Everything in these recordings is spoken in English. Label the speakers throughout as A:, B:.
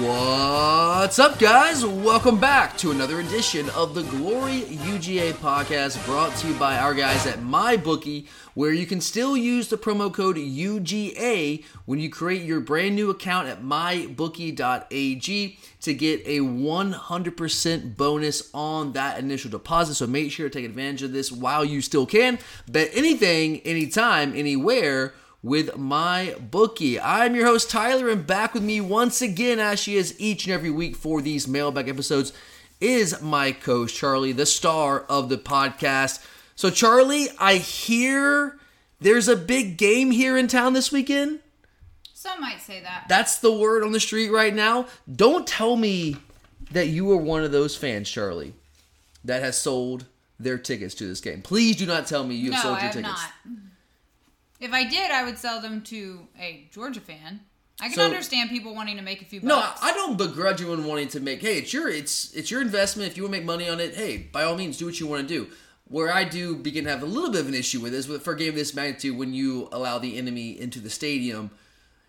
A: What's up, guys? Welcome back to another edition of the Glory UGA podcast brought to you by our guys at MyBookie, where you can still use the promo code UGA when you create your brand new account at mybookie.ag to get a 100% bonus on that initial deposit. So make sure to take advantage of this while you still can. Bet anything, anytime, anywhere with my bookie. I'm your host Tyler, and back with me once again, as she is each and every week for these mailbag episodes, is my coach Charlie, the star of the podcast. So, Charlie, I hear there's a big game here in town this weekend.
B: Some might say that.
A: That's the word on the street right now. Don't tell me that you are one of those fans, Charlie, that has sold their tickets to this game. Please do not tell me you have
B: no,
A: sold your tickets.
B: not. If I did, I would sell them to a Georgia fan. I can
A: So-
B: understand people wanting to make a few bucks. No.
A: I don't begrudge anyone wanting to make. Hey, it's your it's it's your investment. If you want to make money on it, hey, by all means, do what you want to do. Where I do begin to have a little bit of an issue with is with for a game of this magnitude when you allow the enemy into the stadium.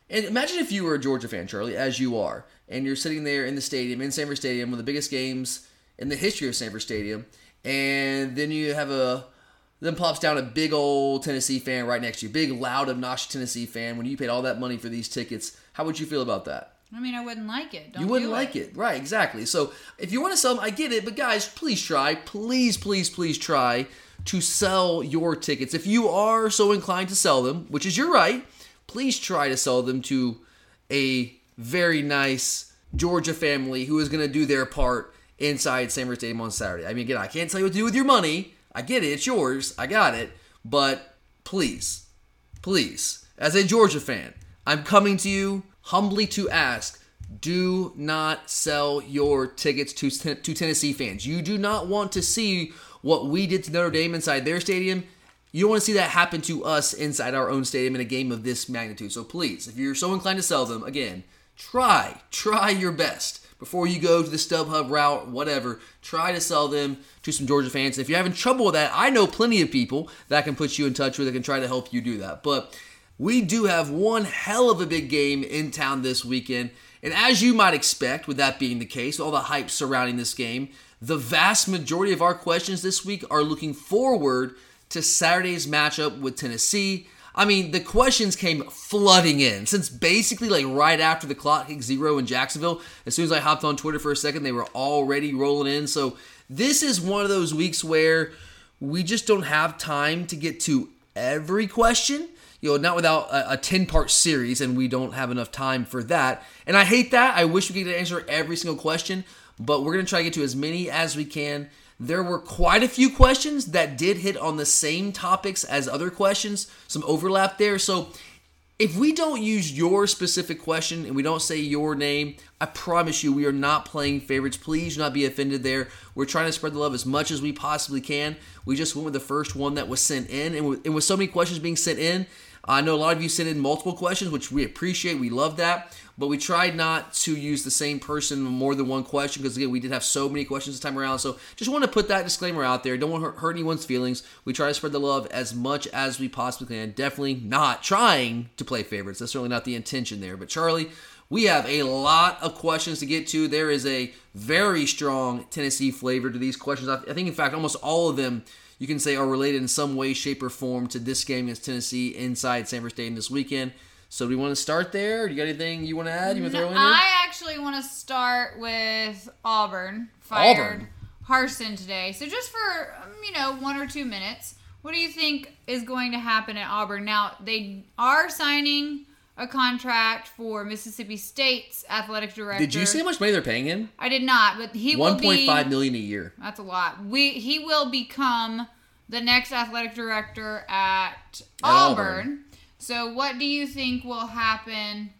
A: And imagine if you were a Georgia fan, Charlie, as you are, and you're sitting there in the stadium in Sanford Stadium, one of the biggest games in the history of Sanford Stadium, and then you have a then plops down a big old Tennessee fan right next to you, big loud obnoxious Tennessee fan. When you paid all that money for these tickets, how would you feel about that?
B: I mean, I wouldn't like it. Don't
A: you wouldn't like it. Right, exactly. So if you want to sell them, I get it. But guys, please try. Please, please, please try to sell your tickets. If you are so inclined to sell them, which is your right, please try to sell them to a very nice Georgia family who is going to do their part inside Sanford Stadium on Saturday. I mean, again, I can't tell you what to do with your money. I get it. It's yours. I got it. But please, please, as a Georgia fan, I'm coming to you humbly to ask do not sell your tickets to, to Tennessee fans. You do not want to see what we did to Notre Dame inside their stadium. You don't want to see that happen to us inside our own stadium in a game of this magnitude. So please, if you're so inclined to sell them, again, try, try your best before you go to the StubHub route, whatever. Try to sell them to some Georgia fans. If you're having trouble with that, I know plenty of people that can put you in touch with that can try to help you do that. But we do have one hell of a big game in town this weekend. And as you might expect, with that being the case, all the hype surrounding this game, the vast majority of our questions this week are looking forward to Saturday's matchup with Tennessee. I mean, the questions came flooding in since basically like right after the clock hit zero in Jacksonville. As soon as I hopped on Twitter for a second, they were already rolling in. So this is one of those weeks where we just don't have time to get to every question. You know, not without a 10 part series, and we don't have enough time for that. And I hate that. I wish we could answer every single question, but we're going to try to get to as many as we can. There were quite a few questions that did hit on the same topics as other questions, some overlap there. So if we don't use your specific question and we don't say your name, I promise you we are not playing favorites. Please do not be offended there. We're trying to spread the love as much as we possibly can. We just went with the first one that was sent in, and with, and with so many questions being sent in, I know a lot of you sent in multiple questions, which we appreciate. We love that. But we tried not to use the same person more than one question because, again, we did have so many questions this time around. So just want to put that disclaimer out there. Don't want to hurt, anyone's feelings. We try to spread the love as much as we possibly can. Definitely not trying to play favorites. That's certainly not the intention there. But, Charlie, we have a lot of questions to get to. There is a very strong Tennessee flavor to these questions. I think, in fact, almost all of them you can say are related in some way, shape, or form to this game against Tennessee inside Sanford Stadium this weekend. So, do we want to start there? Do you got anything you want to add? You want to throw in there?
B: I actually want to start with Auburn. Fired
A: Auburn.
B: Harsin today. So just for um, you know one or two minutes, what do you think is going to happen at Auburn? Now they are signing a contract for Mississippi State's athletic director.
A: Did you see how much money they're paying him?
B: I did not, but he will
A: One
B: be
A: point five million a year.
B: That's a lot. We he will become the next athletic director at,
A: Auburn.
B: Auburn. So what do you think will happen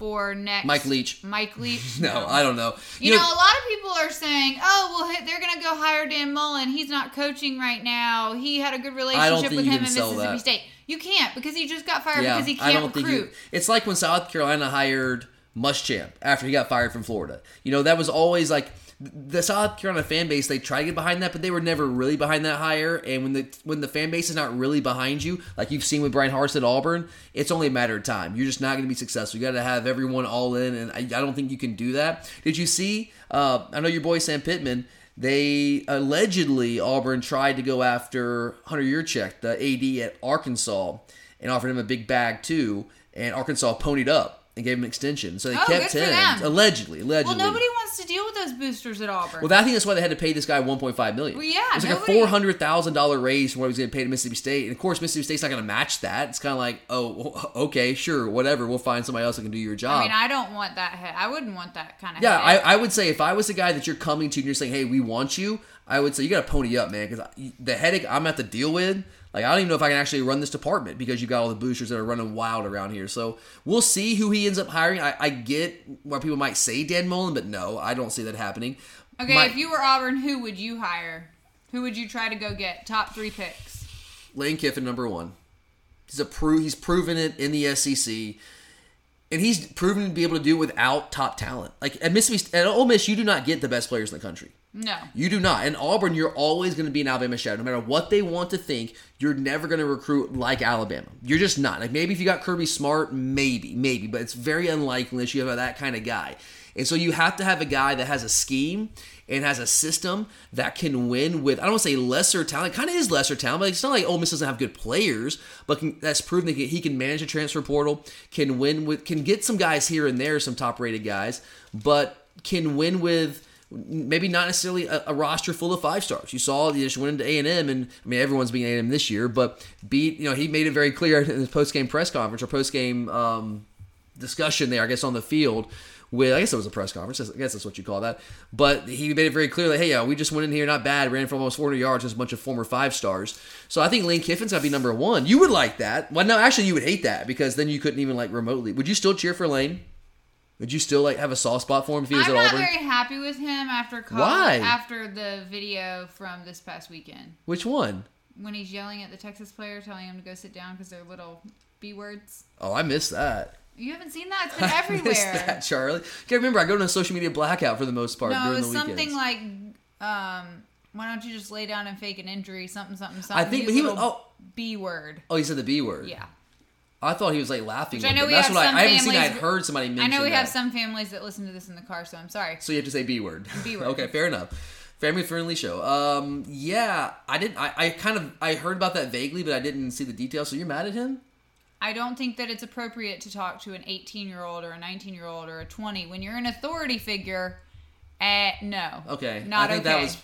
B: for next
A: Mike Leach.
B: Mike Leach?
A: No, I don't know.
B: You, know, a lot of people are saying, "Oh, well, they're going to go hire Dan Mullen. He's not coaching right now. He had a good relationship with him in Mississippi
A: that.
B: State." You can't because he just got fired
A: yeah,
B: because he
A: I
B: can't recruit.
A: you. It's like when South Carolina hired Muschamp after he got fired from Florida. You know, that was always like the South Carolina fan base. They tried to get behind that, but they were never really behind that hire. And when the when the fan base is not really behind you, like you've seen with Bryan Harsin at Auburn, it's only a matter of time. You're just not going to be successful. You got to have everyone all in, and I, I don't think you can do that. Did you see? Uh, I know your boy Sam Pittman. They allegedly Auburn tried to go after Hunter Yurachek, the AD at Arkansas, and offered him a big bag too. And Arkansas ponied up and gave him an extension, so they
B: Oh,
A: kept him. Allegedly, allegedly.
B: well, nobody wants to deal with those boosters at Auburn.
A: Well, I think that's why they had to pay this guy 1.5 million.
B: Well, yeah,
A: it's like
B: nobody-
A: a four hundred thousand dollar raise from what he was going to pay to Mississippi State, and of course Mississippi State's not going to match that. It's kind of like, oh, okay, sure, whatever. We'll find somebody else that can do your job.
B: I mean, I don't want that. Head. I wouldn't want that kind of.
A: yeah, I. I would say if I was the guy that you're coming to and you're saying, hey, we want you, I would say you got to pony up, man, because the headache I'm at to deal with. Like I don't even know if I can actually run this department because you've got all the boosters that are running wild around here. So we'll see who he ends up hiring. I, I get why people might say Dan Mullen, but no, I don't see that happening.
B: Okay,
A: My-
B: if you were Auburn, who would you hire? Who would you try to go get? Top three picks.
A: Lane Kiffin number one. He's a pro- He's proven it in the SEC, and he's proven to be able to do it without top talent. Like at Mississippi, at Ole Miss, you do not get the best players in the country.
B: No.
A: You do not. In Auburn, you're always going to be an Alabama shadow. No matter what they want to think, you're never going to recruit like Alabama. You're just not. Like maybe if you got Kirby Smart, maybe, maybe, but it's very unlikely unless you have that kind of guy. And so you have to have a guy that has a scheme and has a system that can win with I don't want to say lesser talent. Kind of is lesser talent, but it's not like Ole Miss doesn't have good players, but can, that's proven that he can manage a transfer portal, can win with, can get some guys here and there, some top rated guys, but can win with maybe not necessarily a, a roster full of five stars. You saw the just went into A and M, and I mean everyone's being A and M this year, but beat you know he made it very clear in his post game press conference or post game um, discussion there, I guess on the field. With I guess it was a press conference. I guess that's what you call that. But he made it very clear, like, hey, yeah, we just went in here not bad, ran for almost 400 yards, just a bunch of former five stars. So I think Lane Kiffin's got to be number one. You would like that. Well, no, actually, you would hate that because then you couldn't even like remotely. Would you still cheer for Lane? Would you still like have a soft spot for him if he was
B: I'm
A: at
B: not
A: Auburn?
B: very happy with him after college,
A: Why?
B: after the video from this past weekend
A: Which one?
B: when he's yelling at the Texas player, telling him to go sit down because they're little b words.
A: Oh, I missed that.
B: You haven't seen that? It's been
A: I
B: everywhere.
A: missed that, Charlie. Can't remember. I go to a social media blackout for the most part
B: no, it
A: during
B: was
A: the
B: something like, um, why don't you just lay down and fake an injury? Something, something, something.
A: I think- he was- oh.
B: b word.
A: oh, he said the B word.
B: Yeah.
A: I thought he was like laughing.
B: Which I know we
A: That's
B: have
A: what I,
B: some
A: I haven't seen. I
B: families-
A: heard somebody mention.
B: I know we have
A: that.
B: some families that listen to this in the car, so I'm sorry.
A: So you have to say B word.
B: B word.
A: okay, fair enough. Family friendly show. Um, yeah, I didn't. I, I kind of I heard about that vaguely, but I didn't see the details. So you're mad at him?
B: I don't think that it's appropriate to talk to an 18 year old or a 19 year old or a 20 when you're an authority figure. Eh, no.
A: Okay,
B: Not
A: I think
B: okay.
A: that was.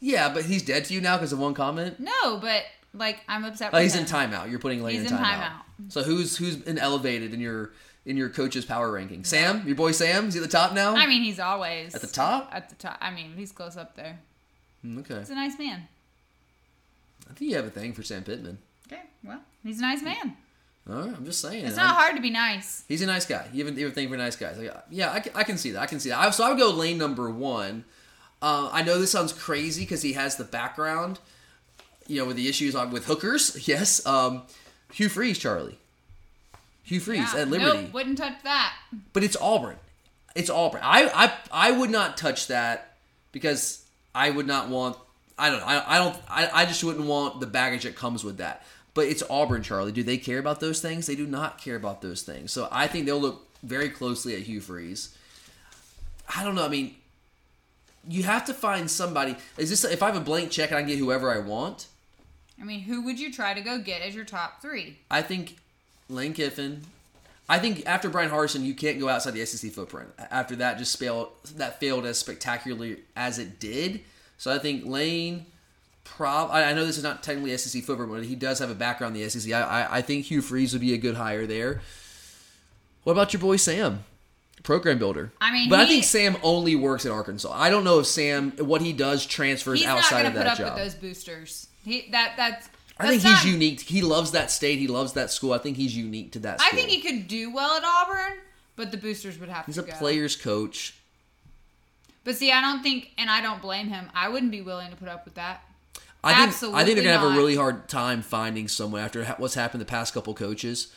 A: Yeah, but he's dead to you now because of one comment.
B: No, but like I'm upset.
A: Oh, he's
B: him.
A: in timeout. You're putting Lane
B: He's
A: in
B: in
A: timeout.
B: timeout.
A: So who's who's been elevated in your in your coach's power ranking? Sam, your boy Sam, is he at the top now?
B: I mean, he's always
A: At the top?
B: At the top. I mean, he's close up there.
A: Mm, okay,
B: He's a nice man.
A: I think you have a thing for Sam Pittman.
B: Okay, well, he's a nice man.
A: All right, I'm just saying.
B: It's
A: I'm-
B: not hard to be nice.
A: He's a nice guy. You have a, you have a thing for nice guys. Like, yeah, I, can- I can see that. I can see that. I, so I would go lane number one. Uh, I know this sounds crazy because he has the background, you know, with the issues on with hookers. Yes. Um, Hugh Freeze, Charlie. Hugh Freeze
B: Yeah.
A: at Liberty.
B: Nope, wouldn't touch that.
A: But it's Auburn. It's Auburn. I, I I would not touch that because I would not want. I don't. know. I, I don't. I, I just wouldn't want the baggage that comes with that. But it's Auburn, Charlie. Do they care about those things? They do not care about those things. So I think they'll look very closely at Hugh Freeze. I don't know. I mean, you have to find somebody. Is this if I have a blank check and I can get whoever I want?
B: I mean, who would you try to go get as your top three?
A: I think Lane Kiffin. I think after Bryan Harsin, you can't go outside the SEC footprint. After that, just failed. That failed as spectacularly as it did. So I think Lane. Prob. I know this is not technically SEC footprint, but he does have a background in the SEC. I, I, I think Hugh Freeze would be a good hire there. What about your boy Sam, program builder?
B: I mean,
A: but I think Sam only works at Arkansas. I don't know if Sam what he does transfers
B: He's not
A: outside
B: going
A: of
B: to put
A: that
B: up
A: job.
B: with those boosters. He that that's.
A: I think he's unique. He loves that state. He loves that school. I think he's unique to that.
B: I think he could do well at Auburn, but the boosters would have
A: He's
B: to He's
A: a
B: go.
A: player's coach.
B: But see, I don't think, and I don't blame him. I wouldn't be willing to put up with that.
A: I think
B: Absolutely
A: I think they're gonna have a really hard time finding someone after what's happened the past couple coaches.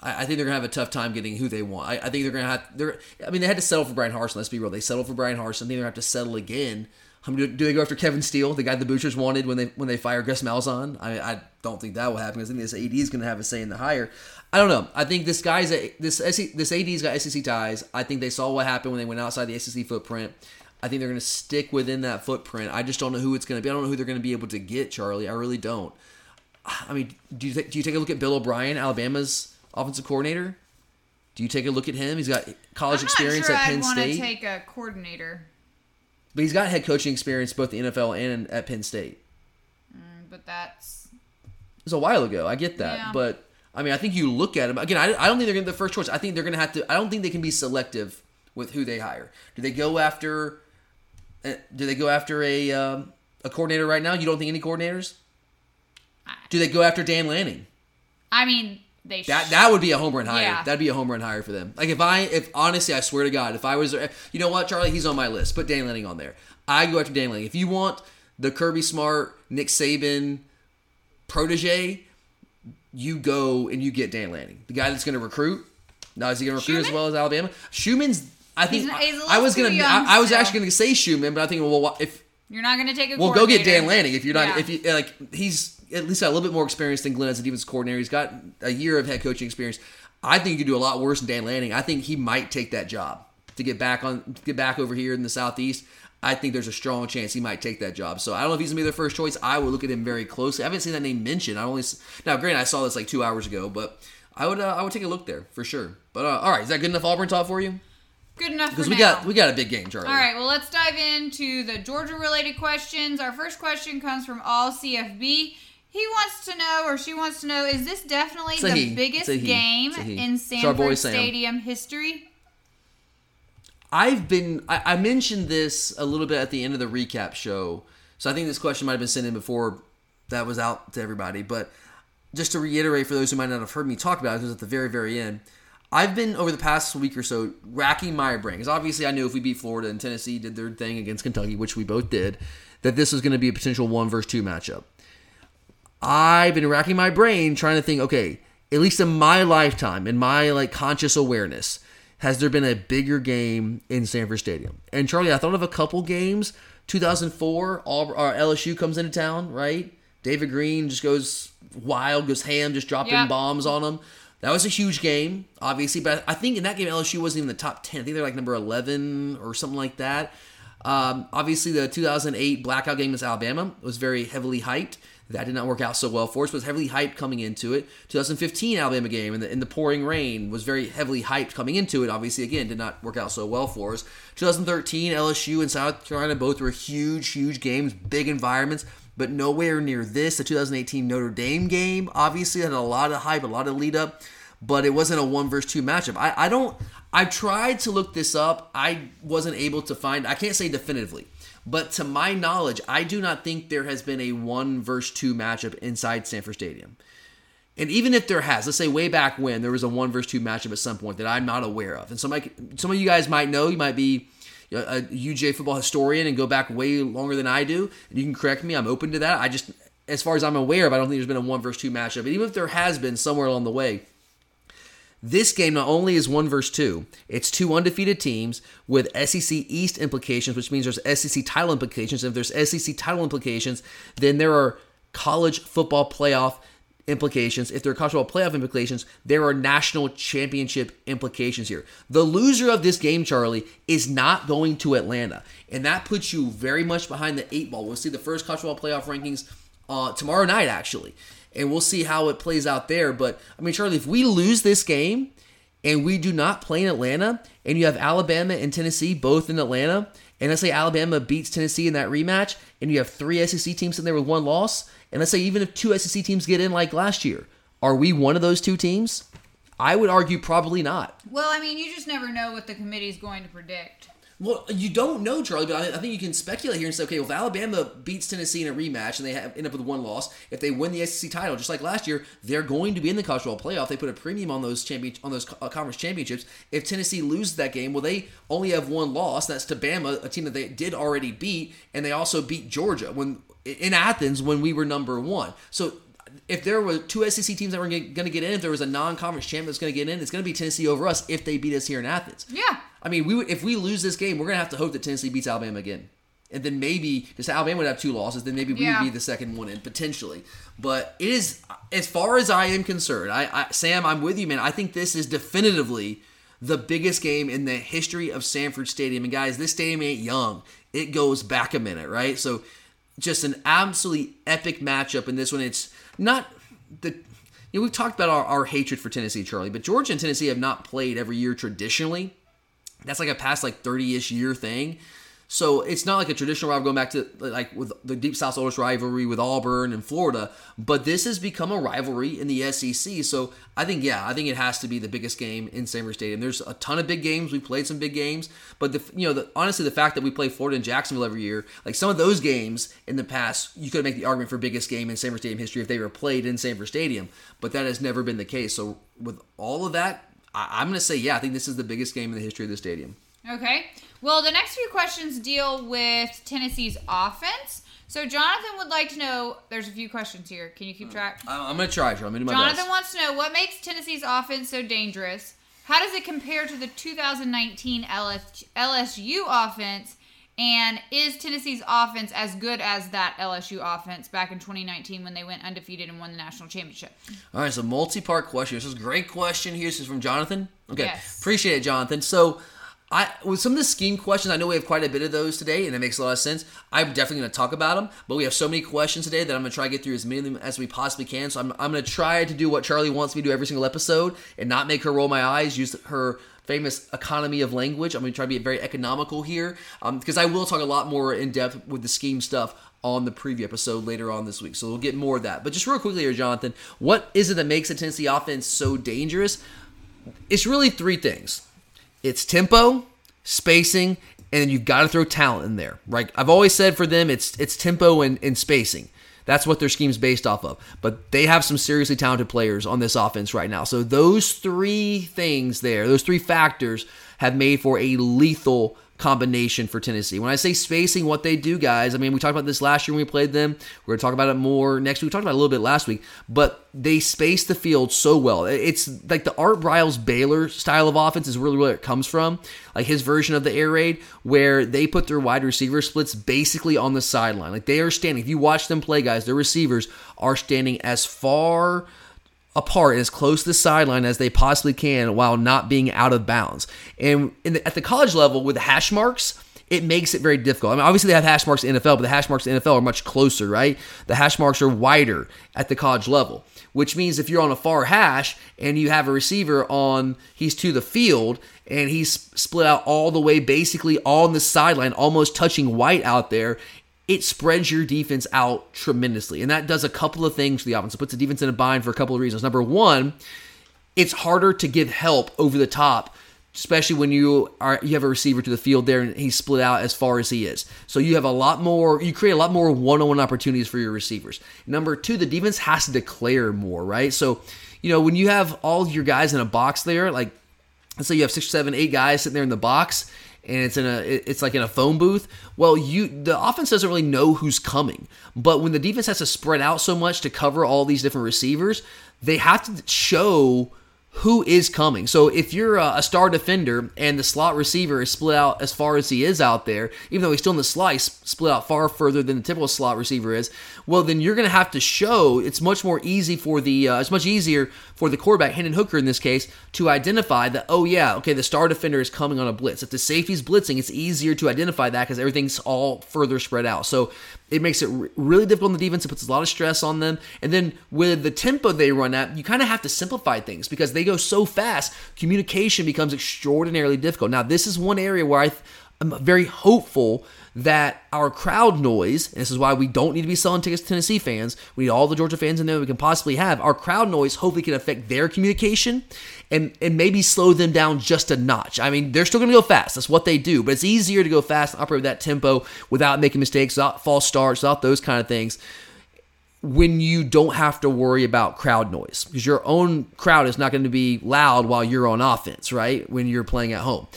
A: I, I think they're gonna have a tough time getting who they want. I, I think they're gonna have. They're. I mean, they had to settle for Bryan Harsin. Let's be real. They settled for Bryan Harsin. I think they're gonna have to settle again. I mean, do, they go after Kevin Steele, the guy the Boosters wanted when they when they fired Gus Malzahn? I I don't think that will happen. I think this AD is gonna have a say in the hire. I don't know. I think this guy's a, this this AD's got SEC ties. I think they saw what happened when they went outside the SEC footprint. I think they're going to stick within that footprint. I just don't know who it's going to be. I don't know who they're going to be able to get, Charlie. I really don't. I mean, do you take, do you take a look at Bill O'Brien, Alabama's offensive coordinator? Do you take a look at him? He's got college experience
B: sure
A: at Penn
B: I'd want to
A: State,
B: take a coordinator,
A: but he's got head coaching experience both the NFL and at Penn State.
B: but that's
A: It was a while ago. I get that,
B: Yeah.
A: but I mean, I think you look at him again. I, I don't think they're going to be the first choice. I think they're going to have to. I don't think they can be selective with who they hire. Do they go after? uh, Do they go after a um, a coordinator right now? You don't think any coordinators? Do they go after Dan Lanning?
B: I mean, they
A: That
B: sh-
A: that would be a home run hire.
B: Yeah.
A: That'd be a home run hire for them. Like if I if honestly, I swear to God, if I was uh, you know what, Charlie, he's on my list. Put Dan Lanning on there. I go after Dan Lanning. If you want the Kirby Smart, Nick Saban protege, you go and you get Dan Lanning, the guy that's going to recruit. Now is he going to recruit as well as Alabama? Schumann's. I think
B: He's- he's
A: I, was gonna. I, I was
B: still.
A: actually going to say Schumann, but I think well, if
B: you're not going to take a.
A: well, go get Dan. Lanning if you're not.
B: Yeah.
A: If you like, he's at least got a little bit more experience than Glenn as a defense coordinator. He's got a year of head coaching experience. I think you could do a lot worse than Dan Lanning. I think he might take that job to get back on, to get back over here in the southeast. I think there's a strong chance he might take that job. So I don't know if he's gonna be their first choice. I would look at him very closely. I haven't seen that name mentioned. I only s- now, granted, I saw this like two hours ago, but I would uh, I would take a look there for sure. But uh, all right, is that good enough Auburn talk for you?
B: Good enough
A: Because we
B: now.
A: got we got a big game, Charlie.
B: All right, well, let's dive into the Georgia related questions. Our first question comes from All CFB. He wants to know, or she wants to know, is this definitely
A: It's
B: the
A: he.
B: biggest
A: It's a he.
B: game
A: It's a he.
B: in Sanford
A: Sam.
B: Stadium history?
A: I've been I, I mentioned this a little bit at the end of the recap show, so I think this question might have been sent in before that was out to everybody. But just to reiterate for those who might not have heard me talk about it, because at the very very end, I've been over the past week or so racking my brain. Because obviously I knew if we beat Florida and Tennessee did their thing against Kentucky, which we both did, that this was going to be a potential one versus two matchup. I've been racking my brain trying to think, okay, at least in my lifetime, in my like conscious awareness, has there been a bigger game in Sanford Stadium? And Charlie, I thought of a couple games. 2004, all, uh, LSU comes into town, right? David Greene just goes wild, goes ham, just dropping bombs on them. That was a huge game, obviously, but I think in that game LSU wasn't even the top 10. I think they're like number 11 or something like that. Um, obviously, the 2008 blackout game against Alabama was very heavily hyped. That did not work out so well for us, was heavily hyped coming into it. 2015 Alabama game in the, the pouring rain was very heavily hyped coming into it. Obviously, again, did not work out so well for us. 2013 LSU and South Carolina both were huge, huge games, big environments, but nowhere near this. The 2018 Notre Dame game obviously had a lot of hype, a lot of lead up, but it wasn't a one versus two matchup. I, I don't. I tried to look this up. I wasn't able to find. I can't say definitively, but to my knowledge, I do not think there has been a one versus two matchup inside Sanford Stadium. And even if there has, let's say way back when there was a one versus two matchup at some point that I'm not aware of, and some like some of you guys might know, you might be a UJ football historian and go back way longer than I do, and you can correct me. I'm open to that. I just as far as I'm aware of, I don't think there's been a one versus two matchup. But even if there has been somewhere along the way, this game not only is one versus two, it's two undefeated teams with SEC East implications, which means there's SEC title implications. And if there's SEC title implications, then there are college football playoff implications. If there are college football playoff implications, there are national championship implications here. The loser of this game, Charlie, is not going to Atlanta. And that puts you very much behind the eight ball. We'll see the first college football playoff rankings uh, tomorrow night, actually and we'll see how it plays out there. But I mean, Charlie, if we lose this game and we do not play in Atlanta, and you have Alabama and Tennessee both in Atlanta, and let's say Alabama beats Tennessee in that rematch, and you have three SEC teams in there with one loss, and let's say even if two SEC teams get in like last year, are we one of those two teams? I would argue probably not.
B: Well, I mean, you just never know what the committee's going to predict.
A: Well, you don't know, Charlie, but I, I think you can speculate here and say, okay, well, if Alabama beats Tennessee in a rematch and they have, end up with one loss, if they win the SEC title, just like last year, they're going to be in the college football playoff. They put a premium on those champion on those uh, conference championships. If Tennessee loses that game, well, they only have one loss. That's to Bama, a team that they did already beat, and they also beat Georgia when in Athens when we were number one. So if there were two SEC teams that were going to get in, if there was a non-conference champ that's going to get in, it's going to be Tennessee over us if they beat us here in Athens.
B: Yeah.
A: I mean, we would, if we lose this game, we're going to have to hope that Tennessee beats Alabama again. And then maybe, because Alabama would have two losses, then maybe we
B: Yeah.
A: would be the second one in potentially. But it is, as far as I am concerned, I, I Sam, I'm with you, man. I think this is definitively the biggest game in the history of Sanford Stadium. And guys, this stadium ain't young. It goes back a minute, right? So just an absolutely epic matchup in this one. It's not the you know, we've talked about our, our hatred for Tennessee, Charlie, but Georgia and Tennessee have not played every year traditionally. That's like a past like 30-ish year thing. So it's not like a traditional rival going back to like with the Deep South oldest rivalry with Auburn and Florida, but this has become a rivalry in the SEC. So I think yeah, I think it has to be the biggest game in Sanford Stadium. There's a ton of big games. We played some big games, but the you know the, honestly the fact that we play Florida and Jacksonville every year, like some of those games in the past, you could make the argument for biggest game in Sanford Stadium history if they were played in Sanford Stadium, but that has never been the case. So with all of that, I, I'm going to say yeah, I think this is the biggest game in the history of the stadium.
B: Okay. Well, the next few questions deal with Tennessee's offense. So Jonathan would like to know. There's a few questions here. Can you keep hmm. track?
A: I- I'm going to try. I'm going to do my
B: Jonathan
A: best.
B: wants to know what makes Tennessee's offense so dangerous. How does it compare to the 2019 LS- LSU offense? And is Tennessee's offense as good as that LSU offense back in 2019 when they went undefeated and won the national championship?
A: All right, so multi-part question. This is a great question here. This is from Jonathan. Okay,
B: Yes.
A: appreciate it, Jonathan. So, I with some of the scheme questions, I know we have quite a bit of those today, and it makes a lot of sense. I'm definitely going to talk about them, but we have so many questions today that I'm going to try to get through as many of them as we possibly can. So I'm, I'm going to try to do what Charlie wants me to do every single episode, and not make her roll my eyes. Use her famous economy of language. I'm going to try to be very economical here, um, because I will talk a lot more in depth with the scheme stuff on the preview episode later on this week. So we'll get more of that. But just real quickly here, Jonathan, what is it that makes the Tennessee offense so dangerous? It's really three things. It's tempo, spacing, and you've got to throw talent in there. Right? I've always said for them it's it's tempo and, and spacing. That's what their scheme's based off of. But they have some seriously talented players on this offense right now. So those three things there, those three factors have made for a lethal combination for Tennessee. When I say spacing, what they do, guys, I mean, we talked about this last year when we played them. We're going to talk about it more next week. We talked about it a little bit last week, but they space the field so well. It's like the Art Briles Baylor style of offense is really where it comes from. Like his version of the air raid, where they put their wide receiver splits basically on the sideline. Like they are standing. If you watch them play, guys, their receivers are standing as far apart and as close to the sideline as they possibly can while not being out of bounds. And the, at the college level with the hash marks, it makes it very difficult. I mean, obviously they have hash marks in NFL, but the hash marks in NFL are much closer, right? The hash marks are wider at the college level, which means if you're on a far hash and you have a receiver on, he's to the field and he's split out all the way basically on the sideline, almost touching white out there, it spreads your defense out tremendously. And that does a couple of things for the offense. It puts the defense in a bind for a couple of reasons. Number one, it's harder to give help over the top, especially when you are you have a receiver to the field there and he's split out as far as he is. So you have a lot more you create a lot more one-on-one opportunities for your receivers. Number two, the defense has to declare more, right? So, you know, when you have all your guys in a box there, like let's say you have six, seven, eight guys sitting there in the box, and it's in a it's like in a phone booth. Well, you the offense doesn't really know who's coming, but when the defense has to spread out so much to cover all these different receivers, they have to show who is coming. So if you're a, star defender and the slot receiver is split out as far as he is out there, even though he's still in the slice, split out far further than the typical slot receiver is, well then you're going to have to show. It's much more easy for the. Uh, it's much easier for the quarterback, Hendon Hooker in this case, to identify that. Oh yeah, okay, the star defender is coming on a blitz. If the safety's blitzing, it's easier to identify that because everything's all further spread out. So it makes it really difficult on the defense. It puts a lot of stress on them. And then with the tempo they run at, you kind of have to simplify things because they go so fast. Communication becomes extraordinarily difficult. Now, this is one area where I am very hopeful that our crowd noise, and this is why we don't need to be selling tickets to Tennessee fans, we need all the Georgia fans in there we can possibly have. Our crowd noise hopefully can affect their communication and, and maybe slow them down just a notch. I mean, they're still going to go fast. That's what they do, but it's easier to go fast and operate that tempo without making mistakes, without false starts, without those kind of things when you don't have to worry about crowd noise because your own crowd is not going to be loud while you're on offense, right? When you're playing at home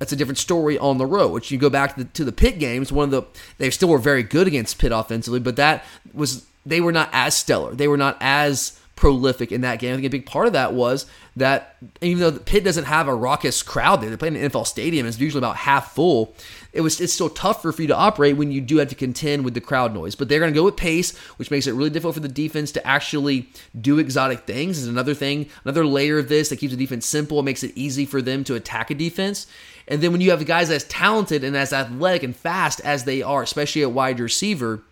A: that's a different story on the road. Which you go back to the, to the Pitt games, one of the they still were very good against Pitt offensively, but that was they were not as stellar. They were not as prolific in that game. I think a big part of that was that even though Pitt doesn't have a raucous crowd there, they play in an NFL stadium. It's usually about half full. It was it's still tougher for you to operate when you do have to contend with the crowd noise. But they're going to go with pace, which makes it really difficult for the defense to actually do exotic things. Is another thing, another layer of this that keeps the defense simple. It makes it easy for them to attack a defense. And then when you have guys as talented and as athletic and fast as they are, especially at wide receiver,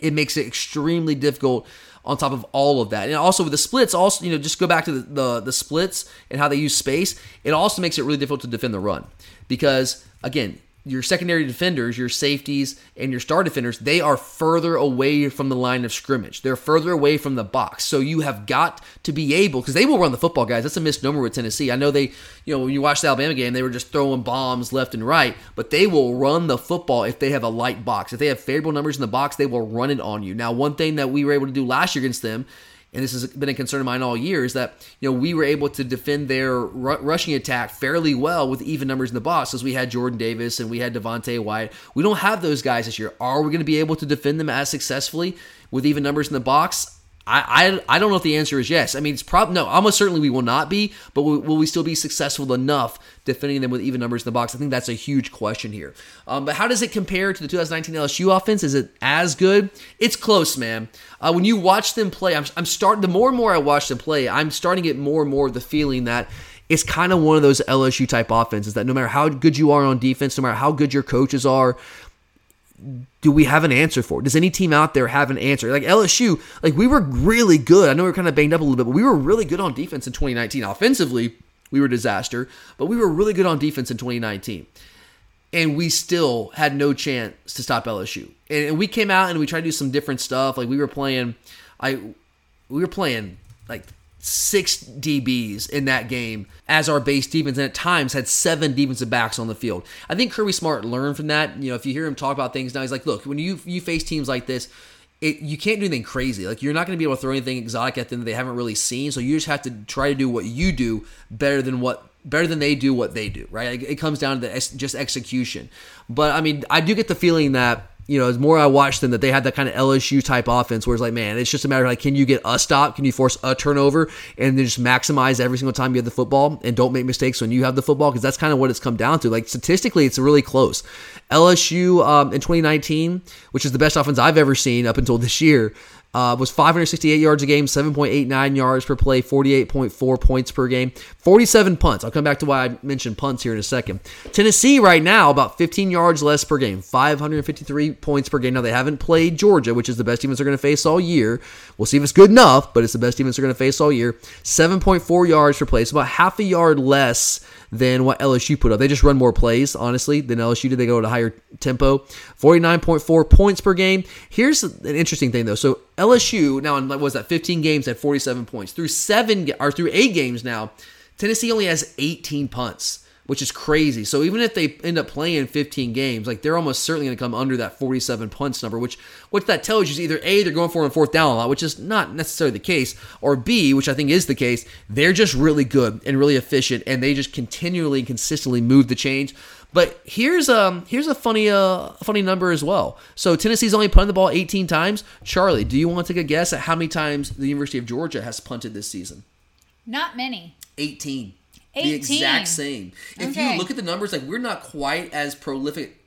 A: it makes it extremely difficult on top of all of that. And also with the splits, also, you know, just go back to the, the, the splits and how they use space, it also makes it really difficult to defend the run. Because again, your secondary defenders, your safeties, and your star defenders, they are further away from the line of scrimmage. They're further away from the box. So you have got to be able, because they will run the football, guys. That's a misnomer with Tennessee. I know they, you know, when you watch the Alabama game, they were just throwing bombs left and right, but they will run the football if they have a light box. If they have favorable numbers in the box, they will run it on you. Now, one thing that we were able to do last year against them and this has been a concern of mine all year, is that you know we were able to defend their rushing attack fairly well with even numbers in the box, as we had Jordan Davis and we had Devonte Wyatt. We don't have those guys this year. Are we going to be able to defend them as successfully with even numbers in the box? I, I, I don't know if the answer is yes. I mean, it's probably no. Almost certainly we will not be, but will, will, we still be successful enough defending them with even numbers in the box? I think that's a huge question here. Um, but how does it compare to the 2019 LSU offense? Is it as good? It's close, man. Uh, when you watch them play, I'm, I'm starting. The more and more I watch them play, I'm starting to get more and more the feeling that it's kind of one of those LSU type offenses that no matter how good you are on defense, no matter how good your coaches are, do we have an answer for? Does any team out there have an answer? Like LSU, like we were really good. I know we are kind of banged up a little bit, but we were really good on defense in 2019. Offensively, we were a disaster, but we were really good on defense in 2019. And we still had no chance to stop LSU. And, we came out and we tried to do some different stuff. Like we were playing, I, we were playing like six DBs in that game as our base defense, and at times had seven defensive backs on the field. I think Kirby Smart learned from that. You know, if you hear him talk about things now, he's like, look, when you you face teams like this, it, you can't do anything crazy. Like you're not going to be able to throw anything exotic at them that they haven't really seen. So you just have to try to do what you do better than what better than they do what they do. Right? It comes down to the, just execution. But I mean, I do get the feeling that you know, as more I watch them, that they had that kind of LSU type offense where it's like, man, it's just a matter of like, can you get a stop? Can you force a turnover and then just maximize every single time you have the football and don't make mistakes when you have the football? Because that's kind of what it's come down to. Like statistically, it's really close. LSU um, in 2019, which is the best offense I've ever seen up until this year, uh, was 568 yards a game, 7.89 yards per play, 48.4 points per game, 47 punts. I'll come back to why I mentioned punts here in a second. Tennessee right now about 15 yards less per game, 553 points per game. Now they haven't played Georgia, which is the best defense they're going to face all year. We'll see if it's good enough, but it's the best defense they're going to face all year. 7.4 yards per play, so about half a yard less than what LSU put up. They just run more plays, honestly, than LSU did. They go at a higher tempo. 49.4 points per game. Here's an interesting thing, though. So LSU, now in, was that 15 games at 47 points. Through seven, or through eight games now, Tennessee only has 18 punts. Which is crazy. So even if they end up playing 15 games, like they're almost certainly going to come under that 47 punts number, which what that tells you is either A, they're going for on fourth down a lot, which is not necessarily the case, or B, which I think is the case, they're just really good and really efficient and they just continually and consistently move the chains. But here's um here's a funny uh funny number as well. So Tennessee's only punted the ball 18 times. Charlie, do you want to take a guess at how many times the University of Georgia has punted this season?
B: Not many.
A: 18.
B: 18.
A: The exact same. If
B: Okay.
A: you look at the numbers, like we're not quite as prolific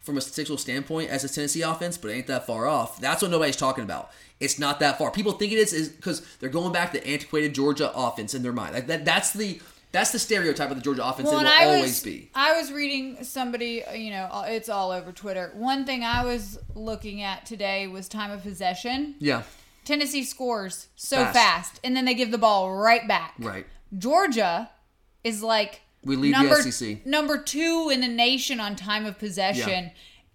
A: from a statistical standpoint as the Tennessee offense, but it ain't that far off. That's what nobody's talking about. It's not that far. People think it is is because they're going back to the antiquated Georgia offense in their mind. Like that that's the that's the stereotype of the Georgia offense
B: Well,
A: it will
B: I
A: always
B: was
A: be.
B: I was reading somebody, you know, it's all over Twitter. One thing I was looking at today was time of possession.
A: Yeah.
B: Tennessee scores so
A: Fast.
B: fast, and then they give the ball right back.
A: Right.
B: Georgia is like
A: We lead the
B: number,
A: SEC.
B: number two in the nation on time of possession,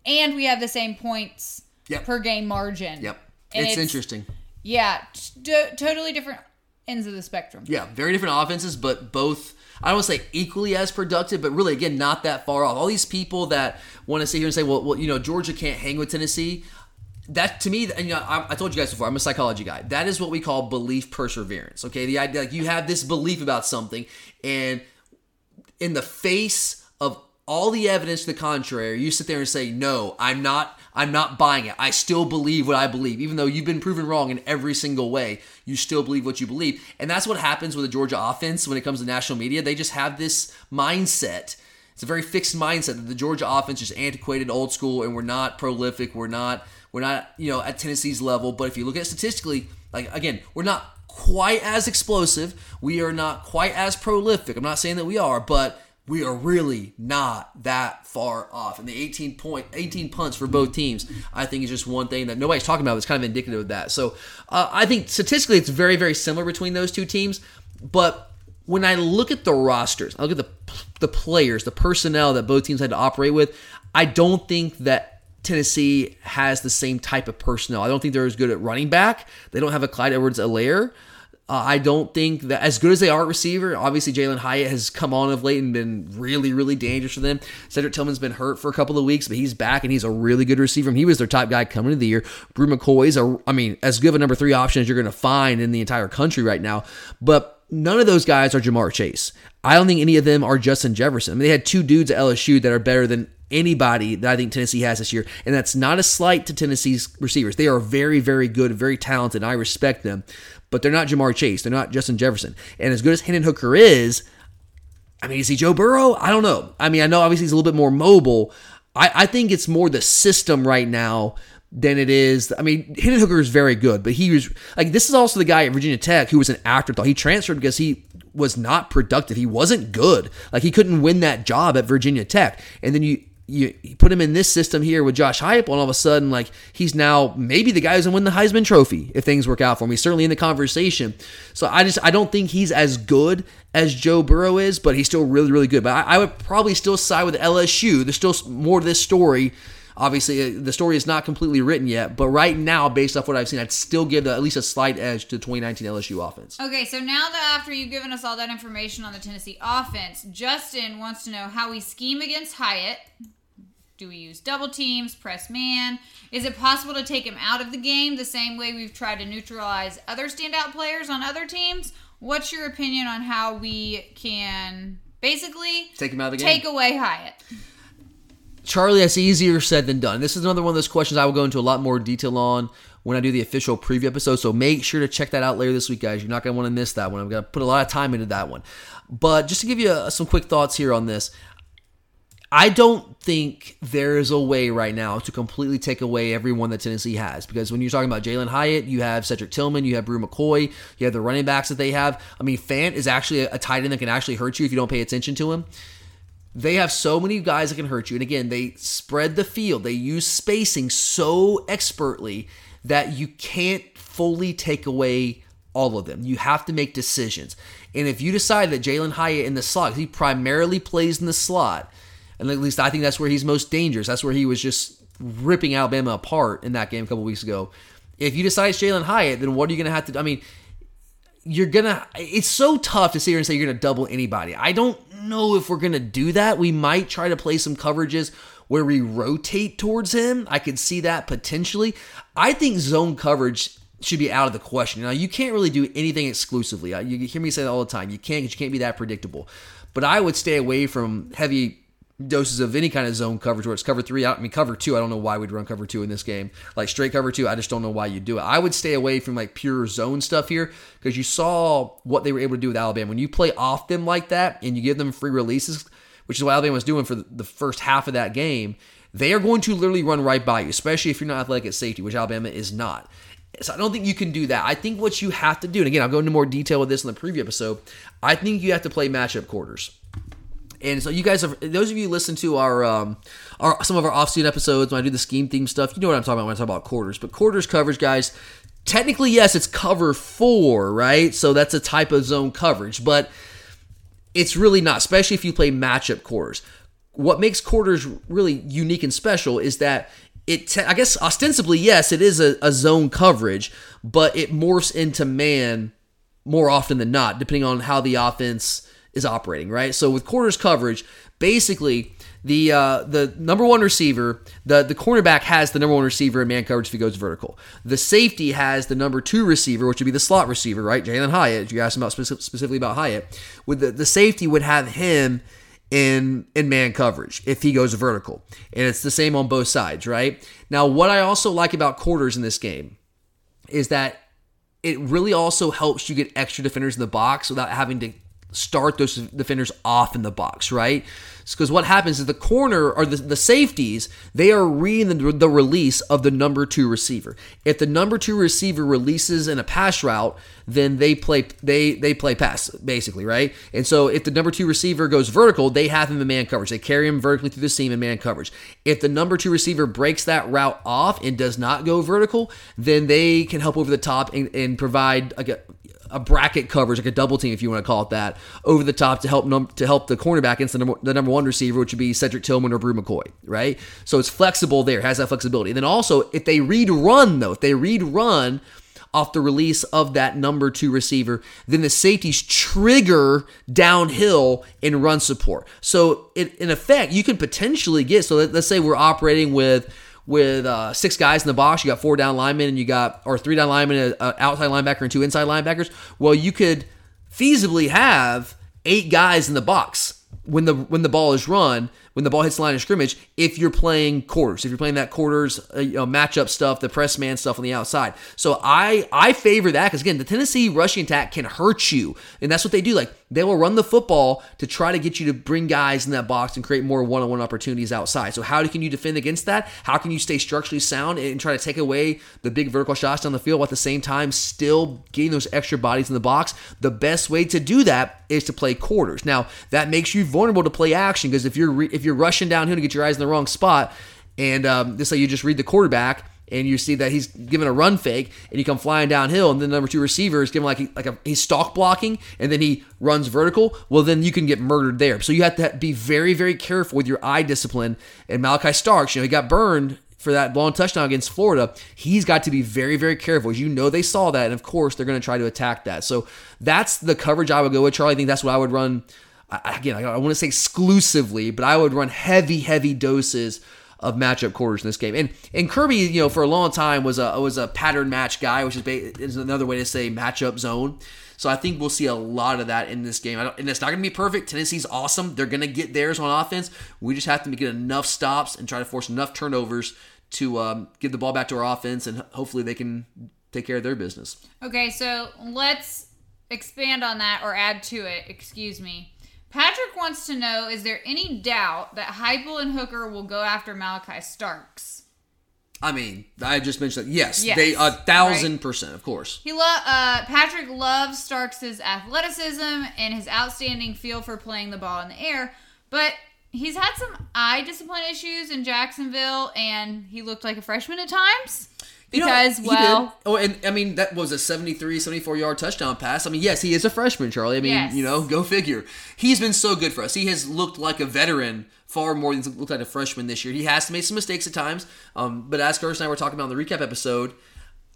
B: and we have the same points
A: Yep.
B: per game margin.
A: Yep.
B: And
A: it's, interesting.
B: Yeah, t- totally different ends of the spectrum.
A: Yeah, very different offenses, but both I don't want to say equally as productive, but really again not that far off. All these people that want to sit here and say, well, well, you know, Georgia can't hang with Tennessee. That to me, and you know, I, I told you guys before, I'm a psychology guy. That is what we call belief perseverance. Okay, the idea like you have this belief about something, and in the face of all the evidence to the contrary, you sit there and say, "No, I'm not. I'm not buying it. I still believe what I believe, even though you've been proven wrong in every single way. You still believe what you believe." And that's what happens with the Georgia offense when it comes to national media. They just have this mindset. It's a very fixed mindset that the Georgia offense is antiquated, old school, and we're not prolific. We're not. We're not. You know, at Tennessee's level. But if you look at statistically, like again, we're not quite as explosive. We are not quite as prolific. I'm not saying that we are, but we are really not that far off. And the 18 point, 18 punts for both teams, I think is just one thing that nobody's talking about. It's kind of indicative of that. So uh, I think statistically, it's very, very similar between those two teams. But when I look at the rosters, I look at the the players, the personnel that both teams had to operate with, I don't think that Tennessee has the same type of personnel. I don't think they're as good at running back. They don't have a Clyde Edwards-Helaire. Uh, I don't think that as good as they are at receiver, obviously Jalin Hyatt has come on of late and been really, really dangerous for them. Cedric Tillman's been hurt for a couple of weeks, but he's back and he's a really good receiver. And he was their top guy coming into the year. Bru McCoy's, a, I mean, as good of a number three option as you're going to find in the entire country right now. But none of those guys are Ja'Marr Chase. I don't think any of them are Justin Jefferson. I mean, they had two dudes at LSU that are better than anybody that I think Tennessee has this year. And that's not a slight to Tennessee's receivers. They are very, very good, very talented, I respect them. But they're not Ja'Marr Chase. They're not Justin Jefferson. And as good as Hendon Hooker is, I mean, is he Joe Burrow? I don't know. I mean, I know obviously he's a little bit more mobile. I, I think it's more the system right now than it is. I mean, Hendon Hooker is very good, but he was like this is also the guy at Virginia Tech who was an afterthought. He transferred because he was not productive. He wasn't good. Like he couldn't win that job at Virginia Tech. And then you you, you put him in this system here with Josh Heupel, and all of a sudden, like he's now maybe the guy who's gonna win the Heisman Trophy if things work out for him. He's certainly in the conversation. So I just I don't think he's as good as Joe Burrow is, but he's still really really good. But I, I would probably still side with LSU. There's still more to this story. Obviously, uh, the story is not completely written yet, but right now, based off what I've seen, I'd still give the, at least a slight edge to the 2019 LSU offense.
B: Okay, so now that after you've given us all that information on the Tennessee offense, Justin wants to know how we scheme against Hyatt. Do we use double teams, press man? Is it possible to take him out of the game the same way we've tried to neutralize other standout players on other teams? What's your opinion on how we can basically
A: Take him out of the game.
B: take away Hyatt?
A: Charlie, that's easier said than done. This is another one of those questions I will go into a lot more detail on when I do the official preview episode. So make sure to check that out later this week, guys. You're not going to want to miss that one. I'm going to put a lot of time into that one. But just to give you uh, some quick thoughts here on this, I don't think there is a way right now to completely take away everyone that Tennessee has. Because when you're talking about Jalin Hyatt, you have Cedric Tillman, you have Bru McCoy, you have the running backs that they have. I mean, Fant is actually a tight end that can actually hurt you if you don't pay attention to him. They have so many guys that can hurt you. And again, they spread the field. They use spacing so expertly that you can't fully take away all of them. You have to make decisions. And if you decide that Jalin Hyatt in the slot, he primarily plays in the slot, and at least I think that's where he's most dangerous. That's where he was just ripping Alabama apart in that game a couple weeks ago. If you decide it's Jalin Hyatt, then what are you going to have to? I mean, you're gonna. It's so tough to sit here and say you're gonna double anybody. I don't don't know if we're going to do that. We might try to play some coverages where we rotate towards him. I could see that potentially. I think zone coverage should be out of the question. Now, you can't really do anything exclusively. You hear me say that all the time. You can't, you can't be that predictable. But I would stay away from heavy doses of any kind of zone coverage where it's cover three. I mean, cover two. I don't know why we'd run cover two in this game. Like straight cover two, I just don't know why you do it. I would stay away from like pure zone stuff here because you saw what they were able to do with Alabama. When you play off them like that and you give them free releases, which is what Alabama was doing for the first half of that game, they are going to literally run right by you, especially if you're not athletic at safety, which Alabama is not. So I don't think you can do that. I think what you have to do, and again, I'll go into more detail with this in the preview episode. I think you have to play matchup quarters. And so you guys have those of you listen to our um our some of our off-season episodes when I do the scheme theme stuff, you know what I'm talking about when I talk about quarters. But quarters coverage, guys, technically yes, it's cover four, right? So that's a type of zone coverage, but it's really not, especially if you play matchup quarters. What makes quarters really unique and special is that it, te- I guess, ostensibly, yes, it is a, a zone coverage, but it morphs into man more often than not, depending on how the offense is operating, right? So with quarters coverage, basically the uh, the number one receiver, the the cornerback has the number one receiver in man coverage if he goes vertical. The safety has the number two receiver, which would be the slot receiver, right? Jalin Hyatt. You asked about specific, specifically about Hyatt. With the, the safety would have him in in man coverage if he goes vertical, and it's the same on both sides, right? Now, what I also like about quarters in this game is that it really also helps you get extra defenders in the box without having to start those defenders off in the box, right? Because what happens is the corner or the, the safeties, they are reading the, the release of the number two receiver. If the number two receiver releases in a pass route, then they play they they play pass basically, right? And so if the number two receiver goes vertical, they have him in man coverage. They carry him vertically through the seam in man coverage. If the number two receiver breaks that route off and does not go vertical, then they can help over the top and, and provide like a a bracket coverage, like a double team, if you want to call it that, over the top to help num- to help the cornerback against the number, the number one receiver, which would be Cedric Tillman or Bru McCoy, right? So it's flexible there, has that flexibility. And then also, if they read run though, if they read run off the release of that number two receiver, then the safeties trigger downhill in run support. So it, in effect, you can potentially get. So let, let's say we're operating with with uh, six guys in the box. You got four down linemen, and you got or three down linemen, an outside linebacker, and two inside linebackers. Well, you could feasibly have eight guys in the box when the when the ball is run, when the ball hits the line of scrimmage. If you're playing quarters, if you're playing that quarters uh, you know, matchup stuff, the press man stuff on the outside. So I I favor that because again, the Tennessee rushing attack can hurt you, and that's what they do. Like they will run the football to try to get you to bring guys in that box and create more one-on-one opportunities outside. So how can you defend against that? How can you stay structurally sound and try to take away the big vertical shots down the field while at the same time still getting those extra bodies in the box? The best way to do that is to play quarters. Now that makes you vulnerable to play action because if you're re- if you're rushing downhill to get your eyes in the wrong spot, and um, this way you just read the quarterback and you see that he's giving a run fake and you come flying downhill and the number two receiver is giving like like a he's stalk blocking and then he runs vertical well then you can get murdered there. So you have to be very very careful with your eye discipline. And Malachi Starks you know he got burned for that long touchdown against Florida. He's got to be very very careful. You know they saw that and of course they're going to try to attack that. So that's the coverage I would go with Charlie. I think that's what I would run again I want to say exclusively but I would run heavy heavy doses of matchup quarters in this game. And and Kirby, you know, for a long time was a was a pattern match guy, which is, is another way to say matchup zone. So I think we'll see a lot of that in this game. and it's not going to be perfect. Tennessee's awesome. They're going to get theirs on offense. We just have to get enough stops and try to force enough turnovers to um, give the ball back to our offense, and hopefully they can take care of their business.
B: Okay, so let's expand on that or add to it. Excuse me. Patrick wants to know Is there any doubt that Heupel and Hooker will go after Malachi Starks?
A: I mean, I just mentioned that. Yes,
B: Yes,
A: they a thousand
B: right.
A: percent, of course.
B: He lo- uh, Patrick loves Starks's athleticism and his outstanding feel for playing the ball in the air, but he's had some eye discipline issues in Jacksonville, and he looked like a freshman at times.
A: You know,
B: Because, well,
A: oh, and I mean, that was a 73, 74 yard touchdown pass. I mean, yes, he is a freshman, Charlie. I mean,
B: Yes.
A: you know, go figure. He's been so good for us. He has looked like a veteran far more than looked like a freshman this year. He has to make some mistakes at times. Um, but as Curtis and I were talking about in the recap episode,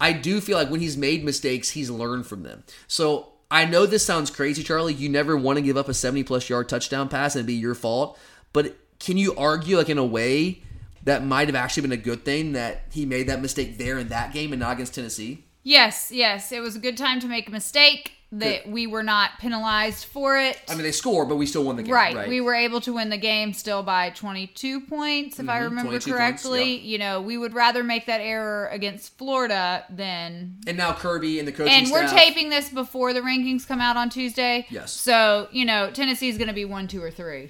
A: I do feel like when he's made mistakes, he's learned from them. So I know this sounds crazy, Charlie. You never want to give up a 70 plus yard touchdown pass and it'd be your fault. But can you argue, like, in a way that might have actually been a good thing that he made that mistake there in that game and not against Tennessee?
B: Yes, yes. It was a good time to make a mistake that we were not penalized for it.
A: I mean, they scored, but we still won the game.
B: Right.
A: Right.
B: We were able to win the game still by 22 points, if I
A: Mhm,
B: remember
A: 22 points,
B: correctly.
A: yep.
B: You know, we would rather make that error against Florida than.
A: and now Kirby and the coaching
B: And we're
A: staff-
B: taping this before the rankings come out on Tuesday.
A: Yes.
B: So, you know, Tennessee is going to be one, two, or three.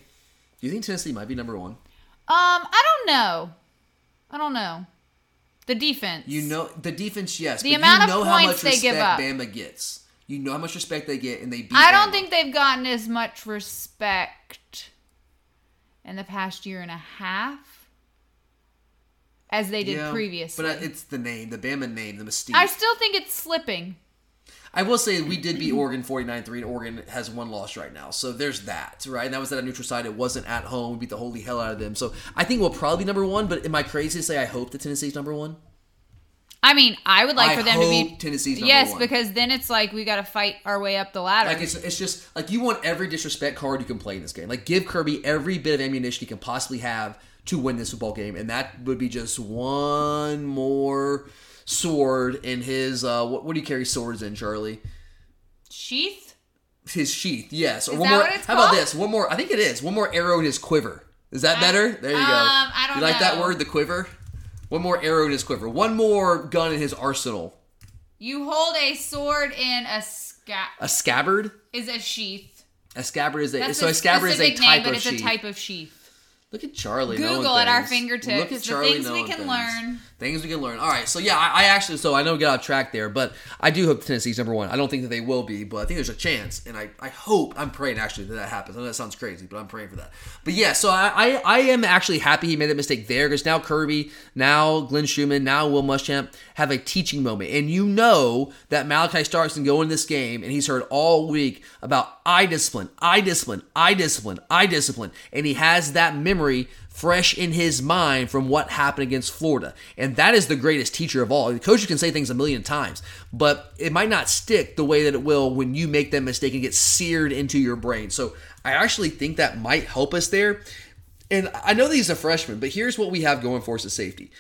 A: Do you think Tennessee might be number one?
B: Um, I don't know. I don't know. The defense.
A: You know the defense, yes.
B: The amount
A: you
B: of
A: know how
B: points
A: much
B: they give
A: respect
B: up.
A: Bama gets. You know how much respect they get, and they beat.
B: I don't
A: Bama.
B: think they've gotten as much respect in the past year and a half as they did
A: Yeah,
B: previously.
A: But it's the name, the Bama name, the mystique.
B: I still think it's slipping.
A: I will say we did beat Oregon 49-3, and Oregon has one loss right now. So there's that, right? And that was at a neutral site. It wasn't at home. We beat the holy hell out of them. So I think we'll probably be number one. But am I crazy to say I hope that Tennessee's number one?
B: I mean, I would like
A: I
B: for them to be
A: Tennessee's number
B: yes,
A: one.
B: because then it's like we got to fight our way up the ladder.
A: Like it's, it's just like you want every disrespect card you can play in this game. Like give Kirby every bit of ammunition he can possibly have to win this football game, and that would be just one more sword in his. Uh, what, what do you carry swords in, Charlie?
B: Sheath.
A: His sheath, yes. Or
B: Is
A: one
B: that
A: more.
B: what it's
A: how about this? One more. I think it is. One more arrow in his quiver. Is that better? There you go.
B: um, I don't
A: you like that word, the quiver? One more arrow in his quiver. One more gun in his arsenal.
B: You hold a sword in a scab.
A: A scabbard.
B: Is a sheath.
A: A scabbard is a
B: That's
A: so a scabbard is a type
B: name, but it's
A: sheath.
B: a type of sheath.
A: Look at Charlie.
B: Google at our fingertips.
A: Look at
B: The
A: Charlie
B: things we can
A: things.
B: learn.
A: Things we can learn. All right, so yeah, I, I actually, so I know we got off track there, but I do hope Tennessee's number one. I don't think that they will be, but I think there's a chance, and I, I hope, I'm praying actually that that happens. I know that sounds crazy, but I'm praying for that. But yeah, so I, I, I am actually happy he made that mistake there because now Kirby, now Glenn Schumann, now Will Muschamp have a teaching moment, and you know that Malachi Starks can go in this game, and he's heard all week about eye discipline, eye discipline, eye discipline, eye discipline, and he has that memory fresh in his mind from what happened against Florida. And that is the greatest teacher of all. The coaches can say things a million times, but it might not stick the way that it will when you make that mistake and get seared into your brain. So I actually think that might help us there. And I know that he's a freshman, but here's what we have going for us at safety.